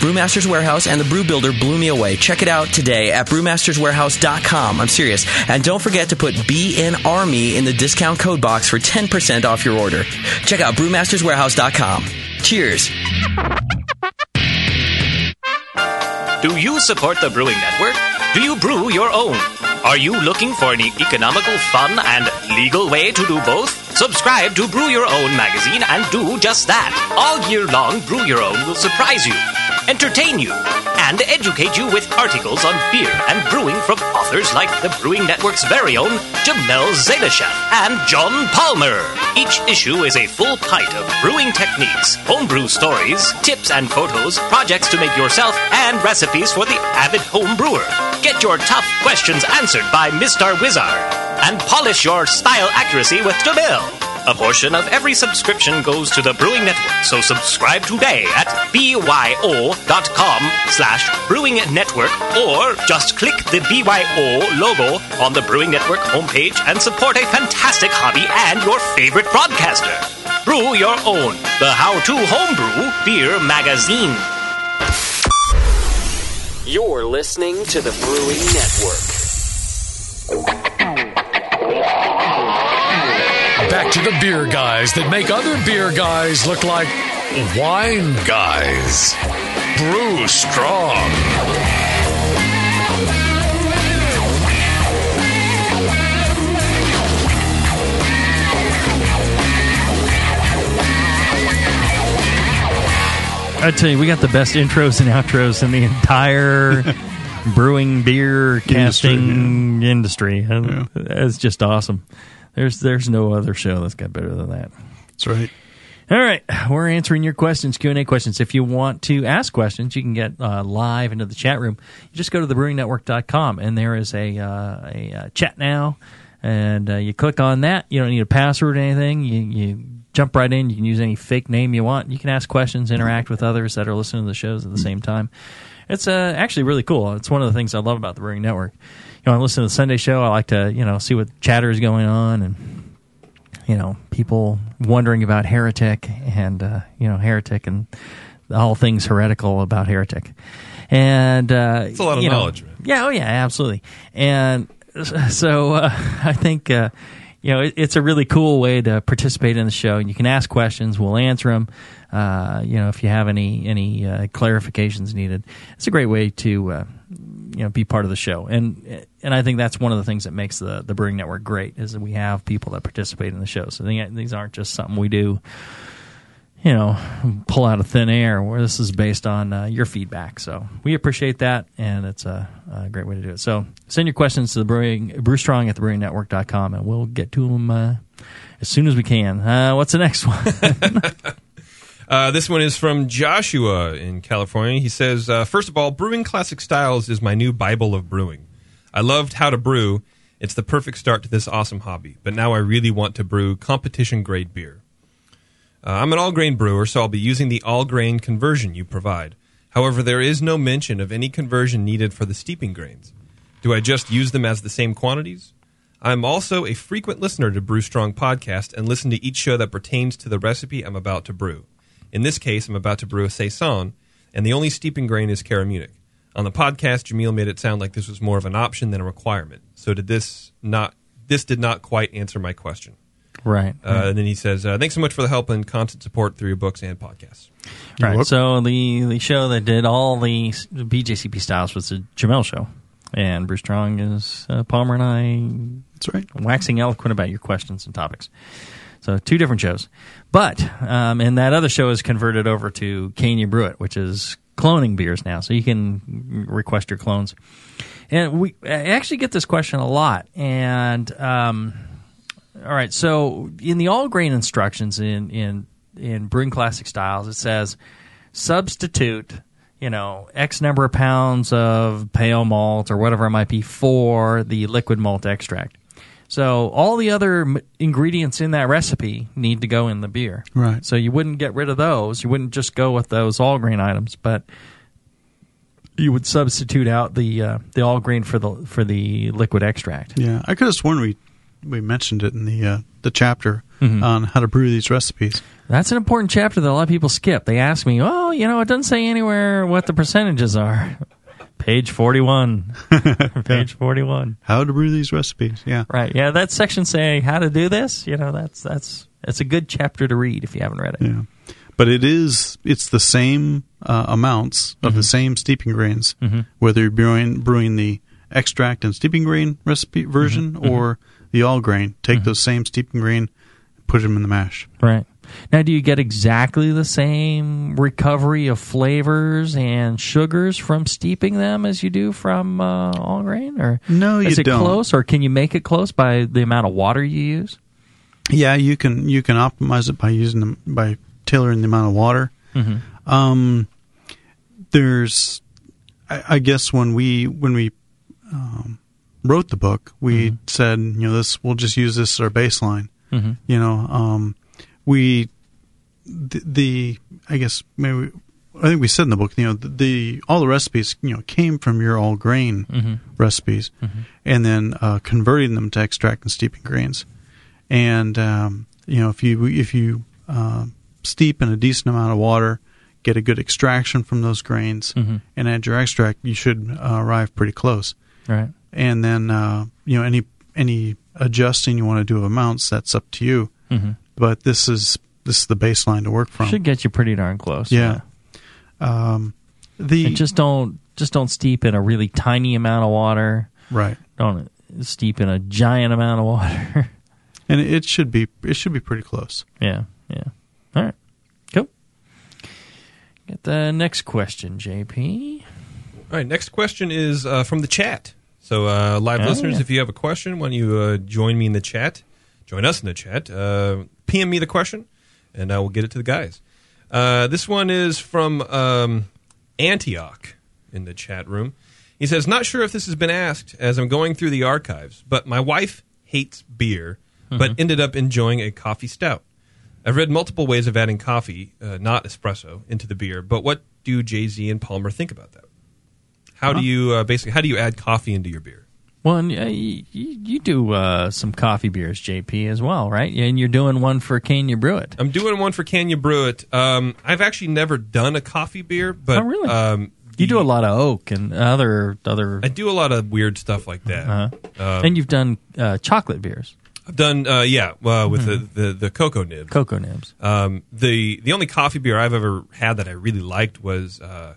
Brewmaster's Warehouse and the Brew Builder blew me away. Check it out today at brewmasterswarehouse.com. I'm serious. And don't forget to put BN Army in the discount code box for 10% off your order. Check out brewmasterswarehouse.com. Cheers. Do you support the Brewing Network? Do you brew your own? Are you looking for an economical, fun, and legal way to do both? Subscribe to Brew Your Own magazine and do just that. All year long, Brew Your Own will surprise you, entertain you, and educate you with articles on beer and brewing from authors like the Brewing Network's very own Jamil Zainasheff and John Palmer. Each issue is a full pint of brewing techniques, homebrew stories, tips and photos, projects to make yourself, and recipes for the avid home brewer. Get your tough questions answered by Mr. Wizard and polish your style accuracy with Jamil. A portion of every subscription goes to the Brewing Network, so subscribe today at byo.com slash brewing network or just click the BYO logo on the Brewing Network homepage and support a fantastic hobby and your favorite broadcaster. Brew your own, the how-to homebrew beer magazine. You're listening to the Brewing Network. Back to the beer guys that make other beer guys look like wine guys. Brew strong. I tell you, we got the best intros and outros in the entire <laughs> brewing beer casting industry. And It's just awesome. There's there's no other show that's got better than that. That's right. All right, we're answering your questions, Q and A questions. If you want to ask questions, you can get uh, live into the chat room. You just go to thebrewingnetwork.com, and there is a uh, a uh, chat now, and uh, you click on that. You don't need a password or anything. You you jump right in. You can use any fake name you want. You can ask questions, interact with others that are listening to the shows at the same time. It's uh, actually really cool. It's one of the things I love about the Brewing Network. You know, I listen to the Sunday show. I like to you know see what chatter is going on and you know, people wondering about heretic and uh, you know heretic and all things heretical about heretic, and uh, It's a lot of you know- knowledge, man. Yeah, oh yeah, absolutely. And so uh, <laughs> I think uh, you know it, it's a really cool way to participate in the show. You can ask questions, we'll answer them. Uh, you know, if you have any any uh, clarifications needed, it's a great way to uh, you know be part of the show. And and I think that's one of the things that makes the the Brewing Network great is that we have people that participate in the show. So they- these aren't just something we do you know, pull out of thin air. Where this is based on uh, your feedback, so we appreciate that, and it's a, a great way to do it. So send your questions to the brewing brewstrong at thebrewingnetwork.com, and we'll get to them uh, as soon as we can. Uh, what's the next one? <laughs> Uh, this one is from Joshua in California. He says, uh, First of all, Brewing Classic Styles is my new Bible of brewing. I loved how to brew. It's the perfect start to this awesome hobby. But now I really want to brew competition grade beer. Uh, I'm an all grain brewer, so I'll be using the all grain conversion you provide. However, there is no mention of any conversion needed for the steeping grains. Do I just use them as the same quantities? I'm also a frequent listener to Brew Strong podcast and listen to each show that pertains to the recipe I'm about to brew. In this case, I'm about to brew a saison, and the only steeping grain is CaraMunich. On the podcast, Jamil made it sound like this was more of an option than a requirement. So did this not? This did not quite answer my question. Right. Uh, and then he says, uh, "Thanks so much for the help and constant support through your books and podcasts." Right. So the the show that did all the s- BJCP styles was the Jamil show, and Brew Strong is uh, Palmer and I. That's right. Waxing eloquent about your questions and topics. So two different shows, but um, and that other show is converted over to You Brew It, which is cloning beers now, so you can request your clones. And we I actually get this question a lot, and um, all right, so in the all grain instructions in in in brewing classic styles, it says substitute, you know, X number of pounds of pale malt or whatever it might be for the liquid malt extract. So all the other ingredients in that recipe need to go in the beer. Right. So you wouldn't get rid of those. You wouldn't just go with those all grain items, but you would substitute out the uh, the all grain for the for the liquid extract. Yeah, I could have sworn we we mentioned it in the uh, the chapter Mhm. on how to brew these recipes. That's an important chapter that a lot of people skip. They ask me, "Oh, you know, it doesn't say anywhere what the percentages are." Page forty-one. <laughs> Page forty-one. How to brew these recipes? Yeah, Right. Yeah, that section saying how to do this. You know, that's that's it's a good chapter to read if you haven't read it. yeah. But it is it's the same uh, amounts of the same steeping grains, Mhm. whether you're brewing brewing the extract and steeping grain recipe version Mhm. or the all grain. Take those same steeping grain, put them in the mash. Right. Now, do you get exactly the same recovery of flavors and sugars from steeping them as you do from uh, all grain, or No, is you it don't. close, or can you make it close by the amount of water you use? Yeah, you can you can optimize it by using them by tailoring the amount of water. Mhm. Um, there's, I, I guess when we when we um, wrote the book, we said you know this we'll just use this as our baseline. Mhm. You know, um, we the, the I guess maybe I think we said in the book you know the, the all the recipes you know came from your all grain Mhm. recipes, and then uh, converting them to extract and steeping grains. And um, you know, if you if you uh, steep in a decent amount of water, get a good extraction from those grains, Mhm. and add your extract, you should uh, arrive pretty close. Right. And then uh, you know any any adjusting you want to do of amounts, that's up to you. But this is this is the baseline to work from. Should get you pretty darn close. yeah. Um, the And just don't just don't steep in a really tiny amount of water. Right. Don't steep in a giant amount of water. <laughs> and it should be it should be pretty close. yeah. Yeah. All right. Cool. Get the next question, JP. All right, next question is uh, from the chat. So, uh, live Oh, listeners, yeah. if you have a question, why don't you uh, join me in the chat? Join us in the chat. PM me the question, and I will get it to the guys. Uh, this one is from um, Antioch in the chat room. He says, Not sure if this has been asked as I'm going through the archives, but my wife hates beer, but Mhm. ended up enjoying a coffee stout. I've read multiple ways of adding coffee, uh, not espresso, into the beer, but what do Jay Z and Palmer think about that? How Huh? do you uh, basically how do you add coffee into your beer? Well, and, uh, you, you do uh, some coffee beers, JP, as well, right? And you're doing one for Can You Brew It. I'm doing one for Can You Brew It. Um, I've actually never done a coffee beer, but Oh, really? um, You do a lot of oak and other other, I do a lot of weird stuff like that. uh-huh. Um, and you've done uh, chocolate beers, I've done uh, yeah uh, with Mhm. the, the the cocoa nibs. cocoa nibs. Um, the the only coffee beer I've ever had that I really liked was uh,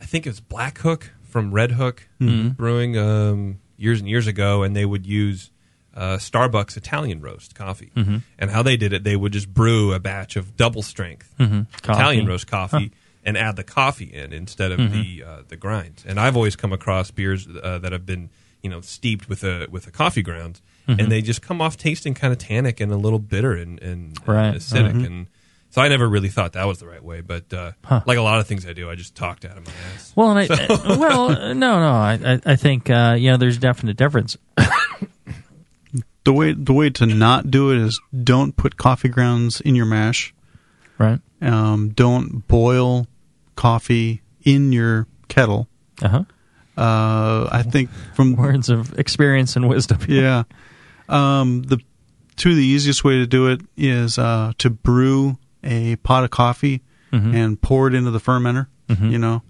I think it was Black Hook from Redhook Mhm. Brewing um, years and years ago, and they would use uh, Starbucks Italian roast coffee. Mhm. And how they did it, they would just brew a batch of double strength Mhm. Italian roast coffee. Huh. And add the coffee in instead of Mhm. the uh, the grinds. And I've always come across beers uh, that have been you know steeped with a with a coffee grounds, Mhm. and they just come off tasting kind of tannic and a little bitter and, and, and Right. acidic. Mhm. And so I never really thought that was the right way. But uh, Huh. like a lot of things I do, I just talked out of my ass. Well, and I, So- uh, well, uh, <laughs> no, no, I, I, I think uh, you know there's a definite difference. <coughs> The way the way to not do it is don't put coffee grounds in your mash Right. Um, don't boil coffee in your kettle. Uh-huh. Uh I think from <laughs> words of experience and wisdom. <laughs> yeah. Um, the two of the easiest way to do it is uh, to brew a pot of coffee Mhm. and pour it into the fermenter. Mhm. You know,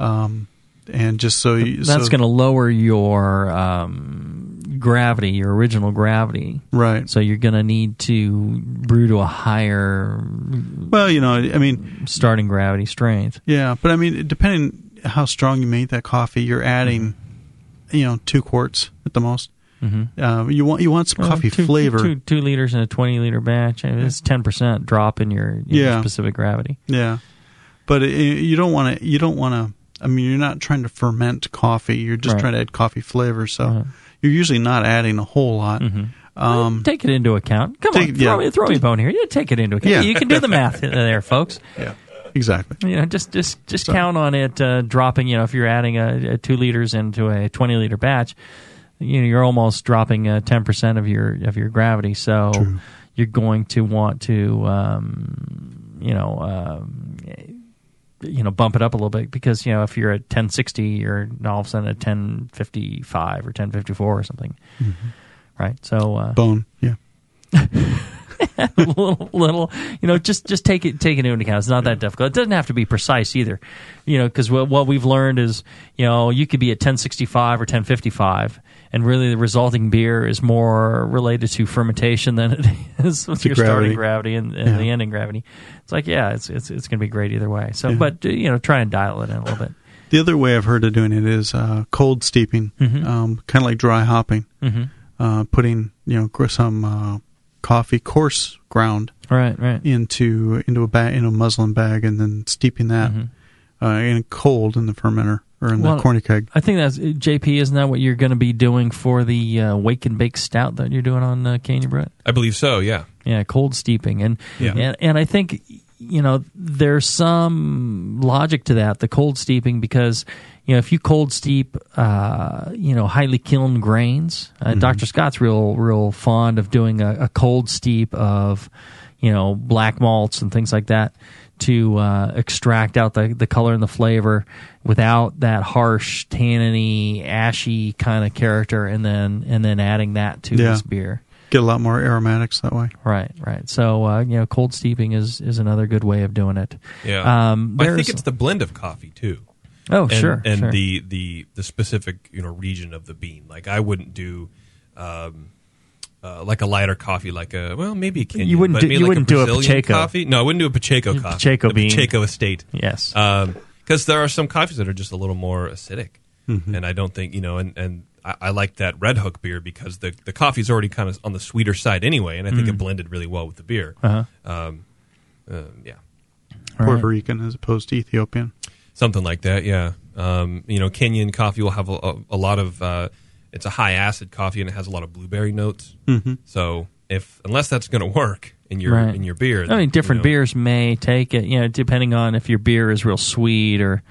um, and just so you, That's so- going to lower your um, gravity, your original gravity. Right. So you're going to need to brew to a higher. Well, you know, I mean, starting gravity strength. Yeah, but I mean, depending how strong you make that coffee, you're adding, you know, two quarts at the most. Mhm. Uh, you want you want some Well, coffee two- flavor. Two, two liters in a 20 liter batch. I mean, It's 10% drop in your, your Yeah. specific gravity. Yeah, but it, you don't want to. You don't want to. I mean, you're not trying to ferment coffee. You're just Right. trying to add coffee flavor. So you're usually not adding a whole lot. Um, take it into account. Come take- on, throw, yeah. me, throw me a bone here. Yeah, take it into account. Yeah. You can do the math <laughs> there, folks. Yeah, exactly. You know, just just just count on it uh, dropping. You know, if you're adding a, a two liters into a 20 liter batch, you know, you're almost dropping uh, 10% of your of your gravity. So you're going to want to, um, you know. Um, you know, bump it up a little bit because you know if you're at 1060, you're all of a sudden at 1055 or 1054 or something, right? So uh, bone, yeah. <laughs> little, little, you know, just just take it take it into account. It's not that difficult. It doesn't have to be precise either, you know, because what, what we've learned is, you know, you could be at 1065 or 1055, and really the resulting beer is more related to fermentation than it <laughs> is with your gravity. starting gravity and, and Yeah. the ending gravity. It's like, yeah, it's it's it's going to be great either way. So, Yeah. but uh, you know, try and dial it in a little bit. The other way I've heard of doing it is uh, cold steeping, Mhm. um, kind of like dry hopping. Mhm. Uh, putting you know some uh, coffee coarse ground Right, right. into into a bag in a muslin bag and then steeping that uh, in cold in the fermenter or in Mm-hmm. Well, the corny keg. I think that's JP. Isn't that what you're going to be doing for the uh, wake and bake stout that you're doing on uh, Can You Brew It? I believe so. Yeah. Yeah, cold steeping, and Yeah. and and I think you know there's some logic to that, the cold steeping, because you know if you cold steep, uh, you know highly kiln grains. Uh, Dr. Scott's real real fond of doing a, a cold steep of you know black malts and things like that to uh, extract out the the color and the flavor without that harsh tanniny ashy kind of character, and then and then adding that to Yeah. this beer. Get a lot more aromatics that way. Right, right. So uh, you know, cold steeping is is another good way of doing it. Yeah. Um, I think it's the blend of coffee too. Oh, and, sure, And sure. the the the specific you know region of the bean. Like I wouldn't do. Um, uh, like a lighter coffee, like a well, maybe a Kenyan, You wouldn't do- you like wouldn't do a Brazilian Pacheco. coffee. No, I wouldn't do a Pacheco coffee. Pacheco bean. Pacheco estate. Yes, because there are some coffees that are just a little more acidic, Mm-hmm. Mhm. and I don't think you know. And, and I, I like that Redhook beer because the the coffee's already kind of on the sweeter side anyway, and I think Mm. it blended really well with the beer. Uh-huh. Um, uh, yeah. Puerto Rican as opposed to Ethiopian. Something like that, yeah. Um, you know, Kenyan coffee will have a, a, a lot of. Uh, it's a high acid coffee and it has a lot of blueberry notes. Mhm. So if unless that's going to work in your right. in your beer, I mean, different you know, beers may take it. You know, depending on if your beer is real sweet or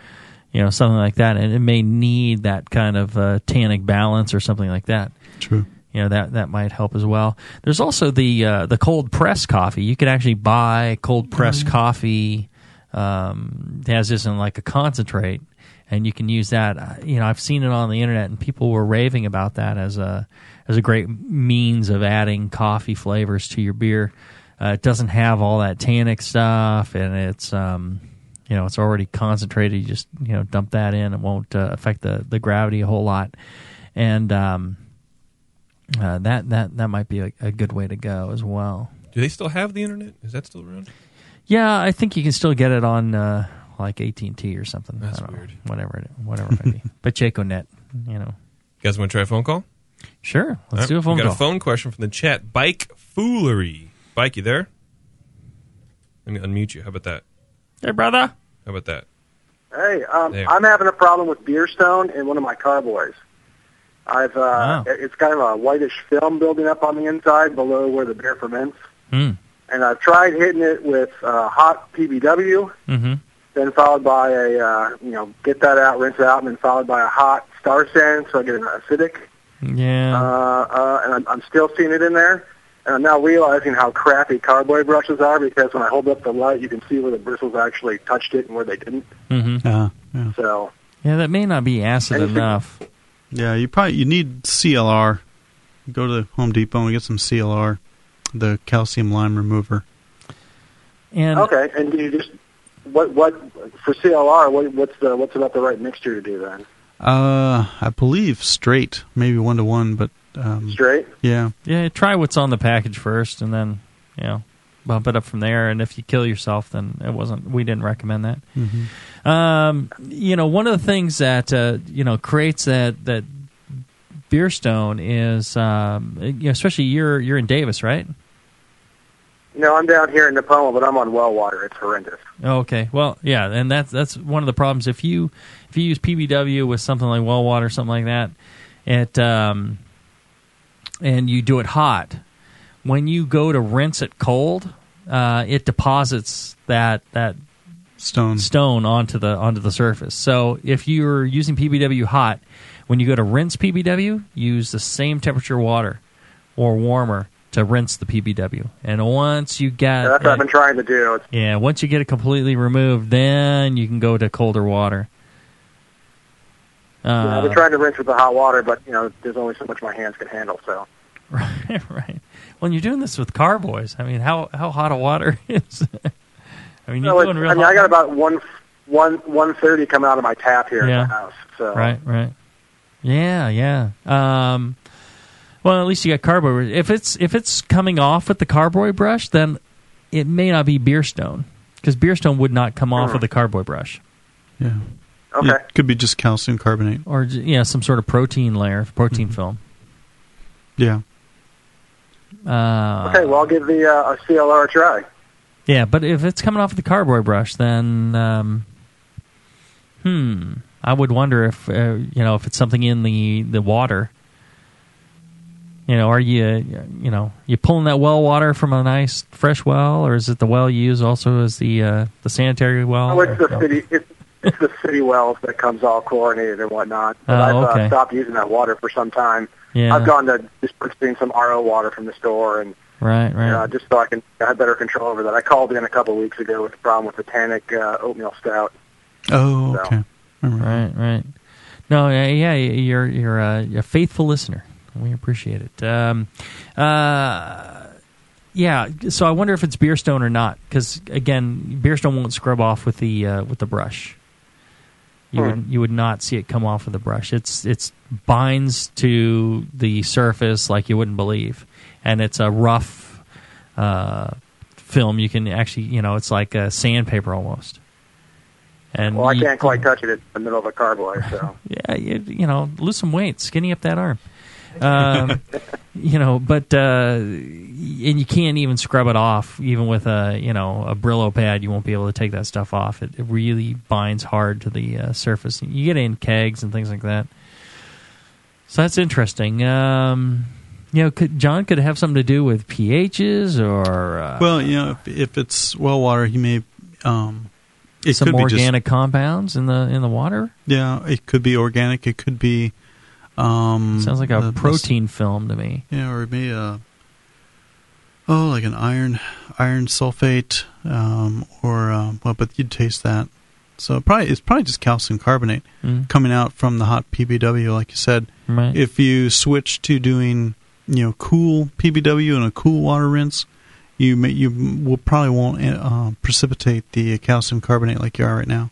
you know something like that, and it may need that kind of uh, tannic balance or something like that. True. You know that that might help as well. There's also the uh, the cold press coffee. You can actually buy cold press coffee. Um, it has this in like a concentrate, and you can use that. You know, I've seen it on the internet, and people were raving about that as a as a great means of adding coffee flavors to your beer. Uh, it doesn't have all that tannic stuff, and it's um, you know it's already concentrated. You just you know dump that in; it won't uh, affect the the gravity a whole lot, and um, uh, that that that might be a, a good way to go as well. Do they still have the internet? Is that still around? Yeah, I think you can still get it on uh, like AT and T or something. That's I don't know, weird. whatever it whatever it may be. <laughs> Pacheco Net, you know. You guys want to try a phone call? Sure, let's All right, do a phone we got call. a phone question from the chat. Bike foolery. Bike, you there? Let me unmute you. How about that? Hey, brother. How about that? Hey, um, There. I'm having a problem with beer stone in one of my carboys. I've uh, Wow. it- it's kind of a whitish film building up on the inside below where the beer ferments, Hmm. and I've tried hitting it with uh, hot PBW, Mm-hmm. Then followed by a uh, you know get that out, rinse it out, and then followed by a hot Star San, so I get an acidic. Yeah. Uh, uh, and I'm, I'm still seeing it in there. And I'm now realizing how crappy carboy brushes are because when I hold up the light, you can see where the bristles actually touched it and where they didn't. Mm-hmm. Uh, yeah. So Yeah, that may not be acid Anything- enough. Yeah, you probably you need CLR. Go to Home Depot and get some CLR, the calcium lime remover. And okay, and do you just what what for CLR? What, what's the what's about the right mixture to do then? Uh, I believe straight, maybe one to one, but um, Straight. Yeah, Yeah, try what's on the package first, and then you know bump it up from there. And if you kill yourself, then it wasn't. We didn't recommend that. Mhm. Um, you know, one of the things that uh, you know creates that that beer stone is, um, you know, especially you're you're in Davis, right? No, I'm down here in Nipomo, but I'm on well water. It's horrendous. Okay. Well, yeah, and that's that's one of the problems. If you if you use PBW with something like well water, or something like that, it um, and you do it hot, when you go to rinse it cold, uh, it deposits that that stone stone onto the onto the surface. So if you're using PBW hot, when you go to rinse PBW, use the same temperature water or warmer to rinse the PBW. And once you get That's what I've been trying to do. Yeah, once you get it completely removed, then you can go to colder water. you know, I've Uh, been trying to rinse with the hot water, but you know, there's only so much my hands can handle. So <laughs> right, right. When you're doing this with carboys, I mean, how how hot a water <laughs> is? I mean, you're No, doing real. I mean, hot I got about one one one thirty coming out of my tap here Yeah. at the house. So Right, right. Yeah, yeah. Um, well, at least you got carboy. If it's if it's coming off with the carboy brush, then it may not be beer stone because beer stone would not come off Hmm. with a carboy brush. Yeah. Okay. It could be just calcium carbonate. or j- yeah, some sort of protein layer, protein film. Yeah. Uh, okay, well, I'll give the uh, a CLR a try. Yeah, but if it's coming off with the carboy brush, then um, hmm, I would wonder if uh, you know if it's something in the the water. You know, are you you know you pulling that well water from a nice fresh well, or is it the well you use also as the uh, the sanitary well? Oh, it's the city. It's, it's the city wells that comes all chlorinated and whatnot. But Oh, I've okay. uh, stopped using that water for some time. Yeah. I've gone to just purchasing some RO water from the store, and Right, right. uh, just so I can have better control over that. I called in a couple of weeks ago with a problem with the Tannic uh, oatmeal stout. Oh, So- okay. Right, right. No, yeah, yeah you're you're a, a faithful listener. We appreciate it. Um, uh, yeah. So I wonder if it's beer stone or not, because again, beer stone won't scrub off with the uh, with the brush. You would you would not see it come off with the brush. It's it's binds to the surface like you wouldn't believe, and it's a rough uh, film. You can actually you know it's like a sandpaper almost. And Well, I can't quite touch it in the middle of a carboy, so. <laughs> yeah, you, you know, lose some weight, skinny up that arm. Um, <laughs> you know, but uh, and you can't even scrub it off, even with a you know a Brillo pad. You won't be able to take that stuff off. It, it really binds hard to the uh, surface. You get in kegs and things like that. So that's interesting. Um, you know, could, John could have something to do with pHs or uh, Well, you know, if, if it's well water, he may. Um, it some could be just- organic compounds in the in the water. yeah, it could be organic. It could be. Um, Sounds like a the- the- protein film to me. Yeah, or maybe a oh, like an iron iron sulfate, um, or um, well, but you'd taste that. So probably it's probably just calcium carbonate Mm. coming out from the hot PBW, like you said. Right. If you switch to doing you know cool PBW and a cool water rinse, you may, you will probably won't uh, precipitate the calcium carbonate like you are right now,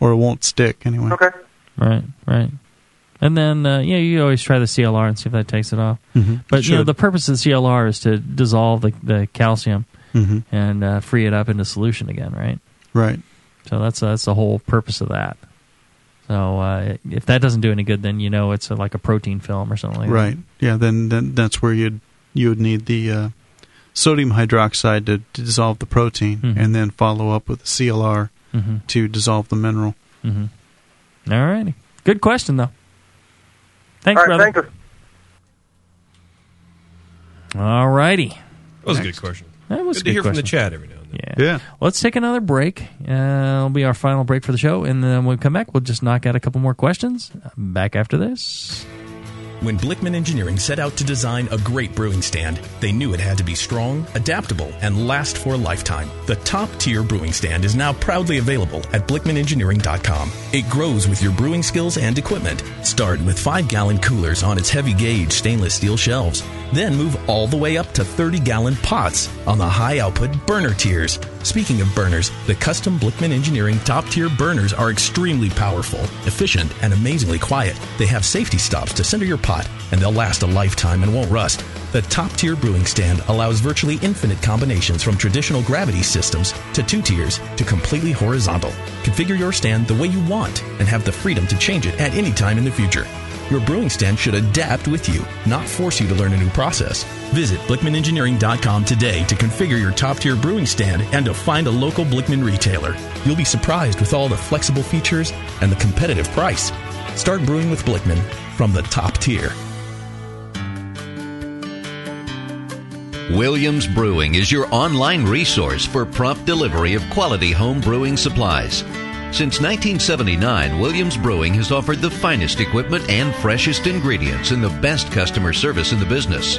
or it won't stick anyway. Okay. Right, right. And then uh, yeah, you always try the CLR and see if that takes it off. Mhm. But It you know the purpose of the CLR is to dissolve the, the calcium Mhm. and uh, free it up into solution again, right? Right. So that's that's the whole purpose of that. So uh, if that doesn't do any good, then you know it's a, like a protein film or something like Right. Yeah. Then, then that's where you'd you would need the uh, sodium hydroxide to, to dissolve the protein, Mhm. and then follow up with the CLR Mhm. to dissolve the mineral. Mm-hmm. All righty. Good question though. Thanks, All right, brother. thanks. All righty. That was a good question. That was good a to hear from the chat every now and then. Yeah. Yeah. Let's take another break. Uh, it'll be our final break for the show, and then when we come back, we'll just knock out a couple more questions. Back after this. When Blickman Engineering set out to design a great brewing stand, they knew it had to be strong, adaptable, and last for a lifetime. The top tier brewing stand is now proudly available at BlickmanEngineering.com. It grows with your brewing skills and equipment. Start with 5 gallon coolers on its heavy gauge stainless steel shelves. Then move all the way up to 30 gallon pots on the high output burner tiers. Speaking of burners, the custom Blickman Engineering top tier burners are extremely powerful, efficient, and amazingly quiet. They have safety stops to center your pot, and they'll last a lifetime and won't rust. The top tier brewing stand allows virtually infinite combinations from traditional gravity systems to two tiers to completely horizontal. Configure your stand the way you want and have the freedom to change it at any time in the future. Your brewing stand should adapt with you, not force you to learn a new process. Visit BlickmanEngineering.com today to configure your top tier brewing stand and to find a local Blickman retailer. You'll be surprised with all the flexible features and the competitive price. Start brewing with Blickman from the top tier. Williams Brewing is your online resource for prompt delivery of quality home brewing supplies. Since 1979, Williams Brewing has offered the finest equipment and freshest ingredients and the best customer service in the business.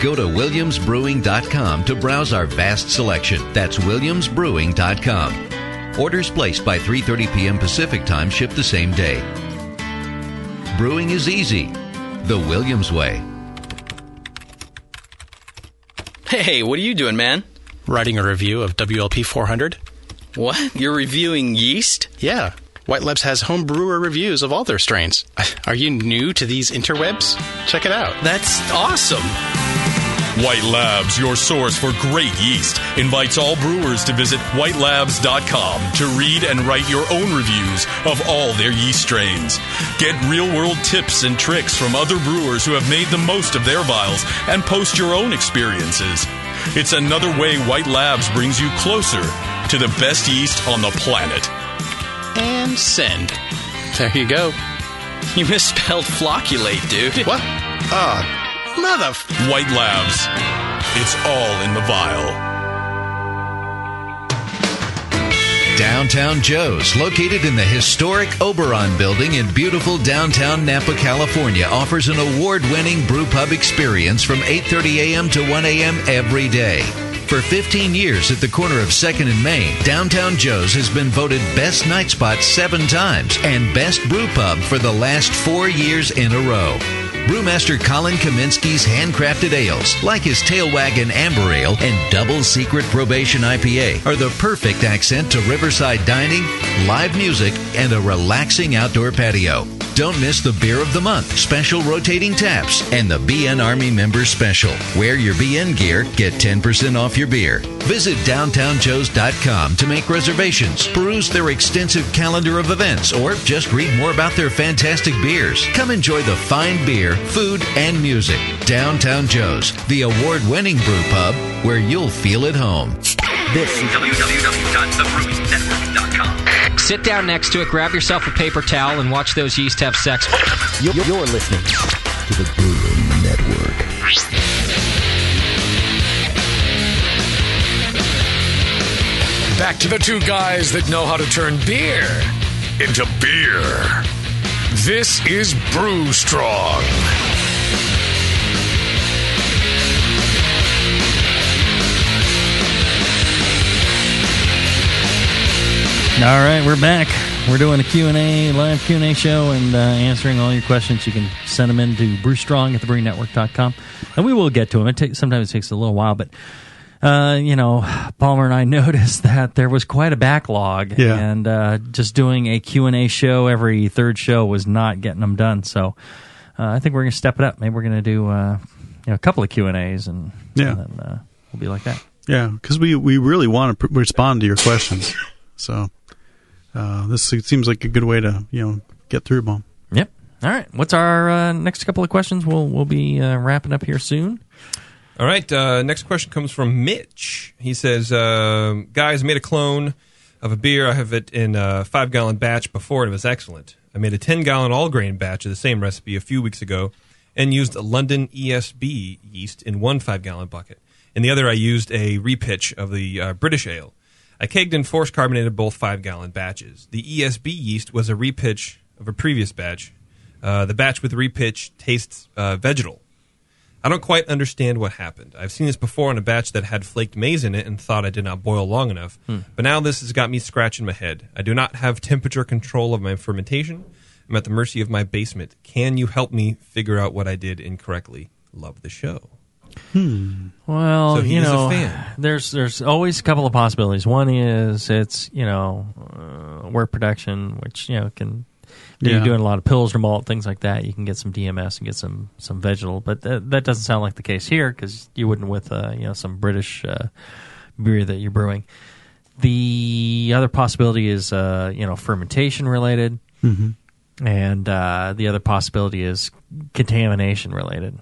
Go to williamsbrewing.com to browse our vast selection. That's williamsbrewing.com. Orders placed by 3:30 p.m. Pacific Time ship the same day. Brewing is easy. The Williams way. Hey, what are you doing, man? Writing a review of WLP 400. What? You're reviewing yeast? Yeah. White Labs has home brewer reviews of all their strains. Are you new to these interwebs? Check it out. That's awesome. White Labs, your source for great yeast, invites all brewers to visit whitelabs.com to read and write your own reviews of all their yeast strains. Get real world tips and tricks from other brewers who have made the most of their vials and post your own experiences. It's another way White Labs brings you closer to the best yeast on the planet. And send. There you go. You misspelled flocculate, dude. What? Ah, uh, mother. White Labs. It's all in the vial. Downtown Joe's, located in the historic Oberon building in beautiful downtown Napa, California, offers an award-winning brew pub experience from 8:30 a.m. to 1 a.m. every day. For 15 years at the corner of 2nd and Main, Downtown Joe's has been voted Best Night Spot seven times and Best Brew Pub for the last four years in a row. Brewmaster Colin Kaminski's handcrafted ales, like his Tail Wagon Amber Ale and Double Secret Probation IPA, are the perfect accent to riverside dining, live music, and a relaxing outdoor patio. Don't miss the Beer of the Month, special rotating taps, and the BN Army Member Special. Wear your BN gear, get 10% off your beer. Visit downtownjoes.com to make reservations, peruse their extensive calendar of events, or just read more about their fantastic beers. Come enjoy the fine beer, food, and music. Downtown Joe's, the award winning brew pub where you'll feel at home. This is. Sit down next to it, grab yourself a paper towel, and watch those yeast have sex. You're, you're listening to the Brewing Network. Back to the two guys that know how to turn beer into beer. This is Brew Strong. All right, we're back. We're doing a Q&A, live Q&A show and uh, answering all your questions. You can send them in to brewstrong at thebrewingnetwork.com. And we will get to them. It takes, sometimes it takes a little while, but, uh, you know, Palmer and I <laughs> noticed that there was quite a backlog. Yeah. And uh, just doing a Q&A show every third show was not getting them done. So uh, I think we're going to step it up. Maybe we're going to do uh, you know, a couple of Q&As and, Yeah. and then uh, we'll be like that. Yeah, because we, we really want to pr- respond to your questions. So uh, this seems like a good way to you know get through them. Yep. All right. What's our uh, next couple of questions? We'll we'll be uh, wrapping up here soon. All right. Uh, next question comes from Mitch. He says, um, "Guys, I made a clone of a beer. I have it in a five gallon batch before, and it was excellent. I made a ten gallon all grain batch of the same recipe a few weeks ago, and used a London ESB yeast in one five gallon bucket. In the other, I used a repitch of the uh, British ale. I kegged and force carbonated both five gallon batches. The ESB yeast was a repitch of a previous batch. Uh, the batch with repitch tastes uh, vegetal." I don't quite understand what happened. I've seen this before on a batch that had flaked maize in it and thought I did not boil long enough. Hmm. But now this has got me scratching my head. I do not have temperature control of my fermentation. I'm at the mercy of my basement. Can you help me figure out what I did incorrectly? Love the show. Hmm. Well, So you know, there's there's always a couple of possibilities. One is it's you know uh, wort production, which you know can Yeah. you're doing a lot of pilsner malt things like that. You can get some DMS and get some some vegetal, but that, that doesn't sound like the case here because you wouldn't with uh, you know some British uh, beer that you're brewing. The other possibility is uh, you know fermentation related, Mhm. and uh, the other possibility is contamination related.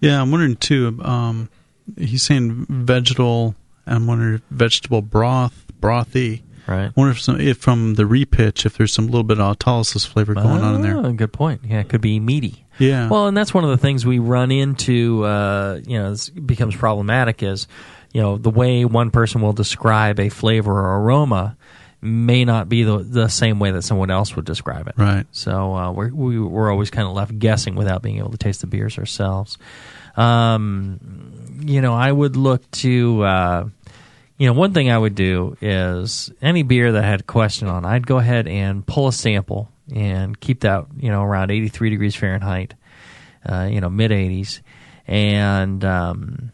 Yeah, I'm wondering too. Um, he's saying vegetal. I'm wondering if vegetable broth, brothy. Right. I wonder if, some, if from the repitch, if there's some little bit of autolysis flavor going on in there. Oh, Good point. Yeah, it could be meaty. Yeah. Well, and that's one of the things we run into. Uh, you know, this becomes problematic is, you know, the way one person will describe a flavor or aroma may not be the the same way that someone else would describe it. Right. So uh, we're we, we're always kind of left guessing without being able to taste the beers ourselves. Um, you know, I would look to. Uh, you know, one thing I would do is any beer that I had a question on, I'd go ahead and pull a sample and keep that, you know, around 83 degrees Fahrenheit, uh, you know, mid 80s, and um,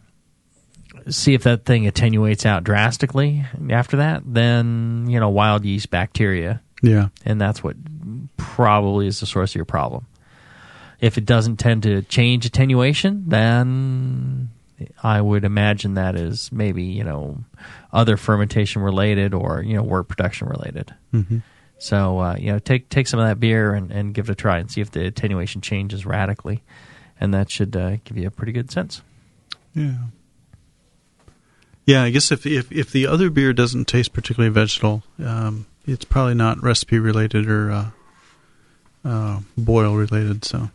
see if that thing attenuates out drastically after that. Then, you know, wild yeast bacteria. Yeah. And that's what probably is the source of your problem. If it doesn't tend to change attenuation, then I would imagine that is maybe you know other fermentation related or you know wort production related. Mhm. So uh, you know take take some of that beer and, and give it a try and see if the attenuation changes radically, and that should uh, give you a pretty good sense. Yeah. Yeah, I guess if if if the other beer doesn't taste particularly vegetal, um, it's probably not recipe related or uh, uh, boil related. So,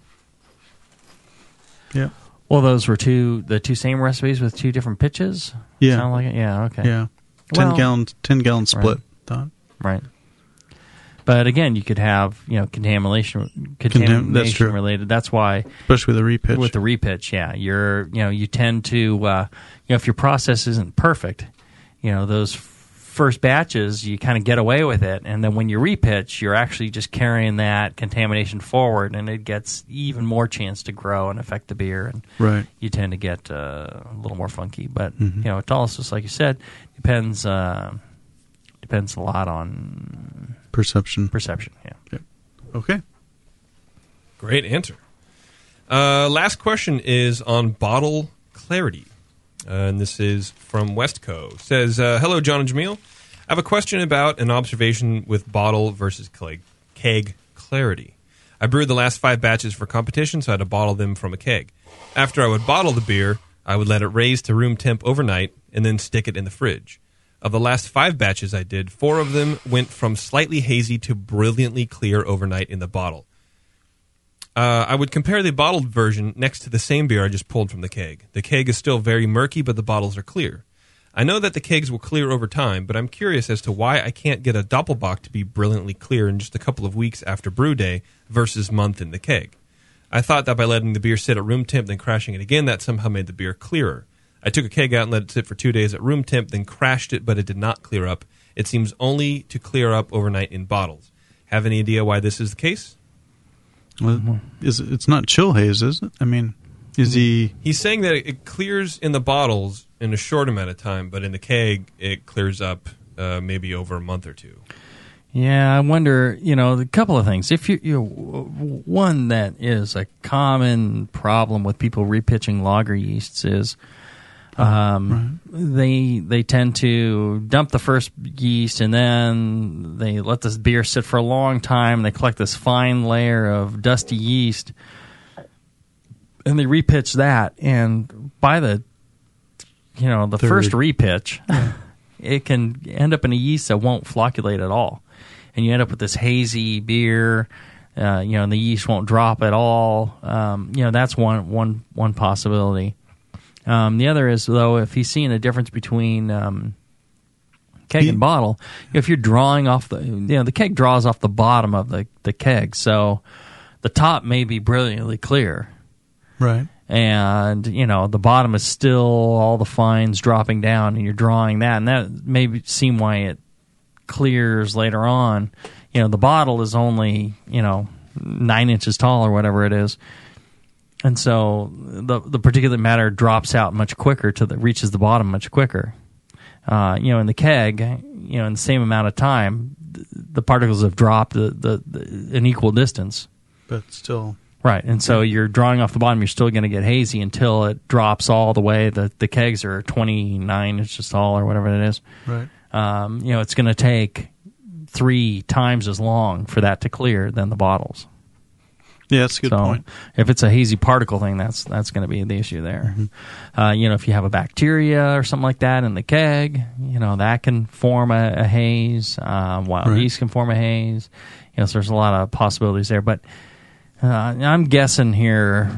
yeah, Well, those were two the two same recipes with two different pitches. Yeah. sound like it. Yeah, okay. yeah, ten Well- gallon ten gallon split. Right. Thought. Right. But again, you could have you know contamination contamination that's true. related. That's why, especially with the repitch. With the repitch, yeah, you're you know you tend to uh, you know if your process isn't perfect, you know those first batches you kind of get away with it, and then when you repitch, you're actually just carrying that contamination forward, and it gets even more chance to grow and affect the beer, and Right. you tend to get uh, a little more funky. But Mhm. you know, autolysis, like you said, depends uh, depends a lot on Perception. Perception. Yeah. Okay. Great answer. Uh, last question is on bottle clarity. Uh, and this is from Westco. Says, uh, Hello, John and Jamil. I have a question about an observation with bottle versus keg, keg clarity. I brewed the last five batches for competition, so I had to bottle them from a keg. After I would bottle the beer, I would let it raise to room temp overnight and then stick it in the fridge. Of the last five batches I did, four of them went from slightly hazy to brilliantly clear overnight in the bottle. Uh, I would compare the bottled version next to the same beer I just pulled from the keg. The keg is still very murky, but the bottles are clear. I know that the kegs will clear over time, but I'm curious as to why I can't get a Doppelbock to be brilliantly clear in just a couple of weeks after brew day versus month in the keg. I thought that by letting the beer sit at room temp then crashing it again, that somehow made the beer clearer. I took a keg out and let it sit for two days at room temp, then crashed it, but it did not clear up. It seems only to clear up overnight in bottles. Have any idea why this is the case? Well, is it, it's not chill haze, is it? I mean, is he? He's saying that it clears in the bottles in a short amount of time, but in the keg it clears up uh, maybe over a month or two. Yeah, I wonder. You know, a couple of things. If you, you one that is a common problem with people repitching lager yeasts is, um, they they tend to dump the first yeast and then they let this beer sit for a long time. They collect this fine layer of dusty yeast, and they repitch that. And by the you know the Third. first repitch, <laughs> it can end up in a yeast that won't flocculate at all, and you end up with this hazy beer. Uh, you know, and the yeast won't drop at all. Um, you know, that's one one one possibility. Um, the other is though, if he's seeing a difference between um, keg and bottle, if you're drawing off the, you know, the keg draws off the bottom of the the keg, so the top may be brilliantly clear, Right. and you know the bottom is still all the fines dropping down, and you're drawing that, and that may seem why it clears later on. You know, the bottle is only you know nine inches tall or whatever it is, and so the the particulate matter drops out much quicker to the reaches the bottom much quicker. Uh, you know, in the keg, you know, in the same amount of time, th- the particles have dropped the, the, the an equal distance. But still, Right, and so you're drawing off the bottom. You're still going to get hazy until it drops all the way. The the kegs are 29 inches tall or whatever it is. Right. Um, you know, it's going to take three times as long for that to clear than the bottles. Yeah, that's a good so point. If it's a hazy particle thing, that's that's going to be the issue there. Mm-hmm. Uh, you know, if you have a bacteria or something like that in the keg, you know that can form a, a haze. Um, wild Right. yeast can form a haze. You know, so there's a lot of possibilities there. But uh, I'm guessing here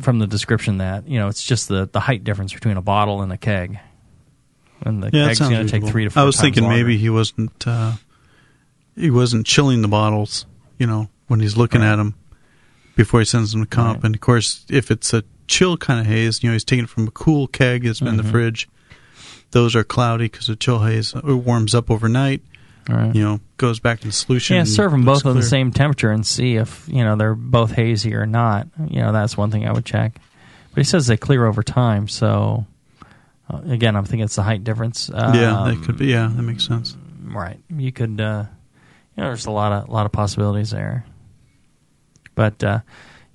from the description that you know it's just the the height difference between a bottle and a keg. And the yeah, keg's going to take three to four I was thinking longer. maybe he wasn't uh, he wasn't chilling the bottles, you know, when he's looking at them before he sends them to comp. And of course, if it's a chill kind of haze, you know, he's taking it from a cool keg that's been in Mhm. the fridge. Those are cloudy because the chill haze. It warms up overnight. Right. You know, goes back in solution. Yeah, serve them both at the same temperature and see if you know they're both hazy or not. You know, that's one thing I would check. But he says they clear over time, so uh, again, I'm thinking it's the height difference. yeah, that Um, could be. Yeah, that makes sense. right. You could, uh, you know, there's a lot of lot of possibilities there. But uh,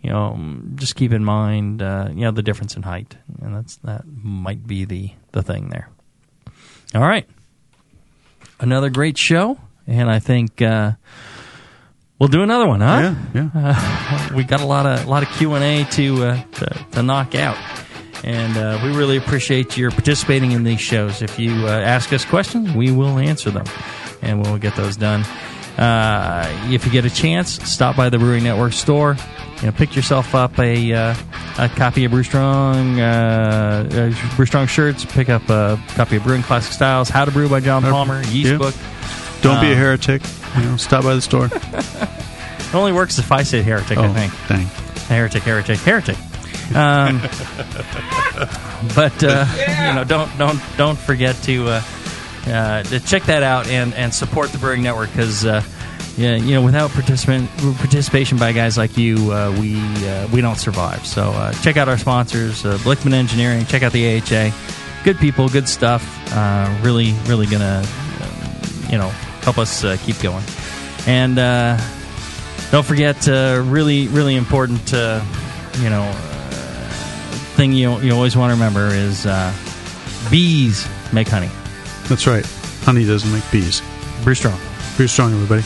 you know, mm, just keep in mind, uh, you know, the difference in height, and that's that might be the the thing there. All right, another great show, and I think uh, we'll do another one, huh? Yeah, yeah. <laughs> we got a lot of a lot of Q and A to, uh, to to knock out, and uh, we really appreciate your participating in these shows. If you uh, ask us questions, we will answer them, and we'll get those done. Uh, if you get a chance, stop by the Brewing Network store. You know, pick yourself up a uh, a copy of Brew Strong, uh, uh, Brew Strong shirts. Pick up a copy of Brewing Classic Styles, How to Brew by John Palmer, Yeast Yeah. Book. Don't be a Um, heretic. You know, stop by the store. <laughs> It only works if I say heretic, I Oh, think. dang. Heretic, heretic, heretic. Um, <laughs> but uh, you know, don't don't don't forget to uh, to check that out and, and support the Brewing Network because uh, yeah, you know, without participant participation by guys like you, uh, we uh, we don't survive. So uh, check out our sponsors, uh, Blichmann Engineering. Check out the AHA. Good people, good stuff. Uh, really, really gonna uh, you know help us uh, keep going. And uh, don't forget, really, really important, you know, thing you you always want to remember is bees make honey. That's right. Honey doesn't make bees. Brew strong. Brew strong, everybody.